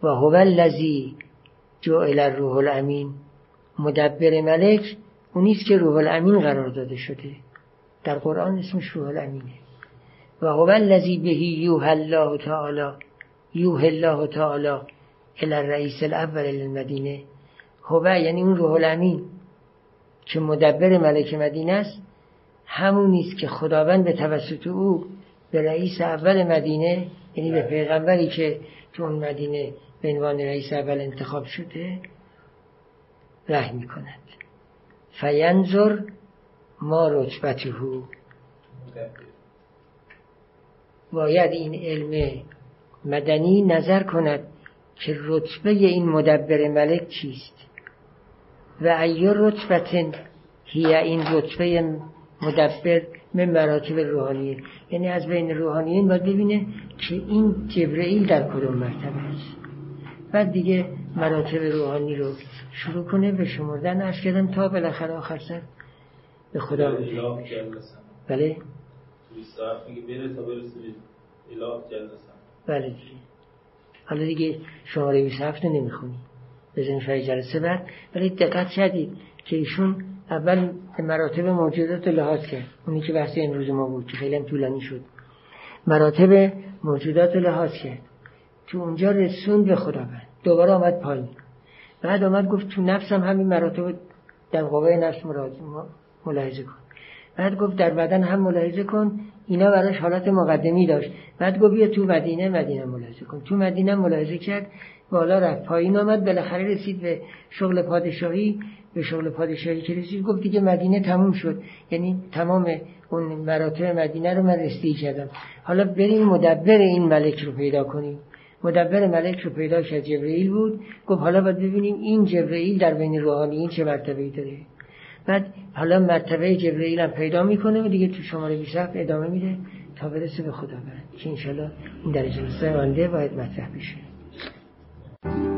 و هو الذی جعل الروح الامین. مدبر ملک اونیست که روح الامین قرار داده شده. در قرآن اسمش روح الامینه. و هو الذی بهی یوح الله تعالی یوح الله تعالی الى الرئیس الاول المدینه هو یعنی اون روح الامین که مدبر ملک مدینه است. همون نیست که خداوند به توسط او به رئیس اول مدینه یعنی به پیغمبری که تو اون مدینه به عنوان رئیس اول انتخاب شده رحم می کند فینظر ما رتبته. باید این علم مدنی نظر کند که رتبه این مدبر ملک چیست. و ای رتبت هی این رتبه مدبر من مراتب روحانیه. یعنی از بین روحانیین باید ببینه که این جبرئیل در کدوم مرتبه است. بعد دیگه مراتب روحانی رو شروع کنه به شمردن ارز کردم تا بالاخره آخر سر. به خدا بله. بله. دیگه حالا دیگه شماره 27 نمی‌خونی. بزنیم شاید جلسه بعد. ولی دقت شدید که ایشون اول مراتب موجودات لحاظ کرد. اونی که بحث امروز ما بود که خیلی هم طولانی شد. مراتب موجودات لحاظ کرد. تو اونجا رسون به خدا بند دوباره آمد پایین. بعد آمد گفت تو نفسم همین مراتب در قوه نفس ملاحظه کن. بعد گفت در بدن هم ملاحظه کن اینا براش حالت مقدمی داشت. بعد گفت بیا تو مدینه مدینه ملاحظه کن. تو مدینه ملاحظه کرد بالا رفت. پایین آمد بالاخره رسید به شغل پادشاهی. به شغل پادشاهی که رسید گفت دیگه مدینه تموم شد. یعنی تمام اون مراتب مدینه رو من رسیدگی کردم. حالا بریم مدبر این ملک رو پیدا کنیم. مدبر ملک رو پیدا کرد جبرئیل بود. گفت حالا باید ببینیم این جبرئیل در بین روحانیین چه مرتبه داره. بعد حالا مرتبه جبرئیل هم پیدا می‌کنه و دیگه تو شماره 27 ادامه میده تا برسه به خدا برد که انشالله این در جلسه آینده باید مطرح بشه.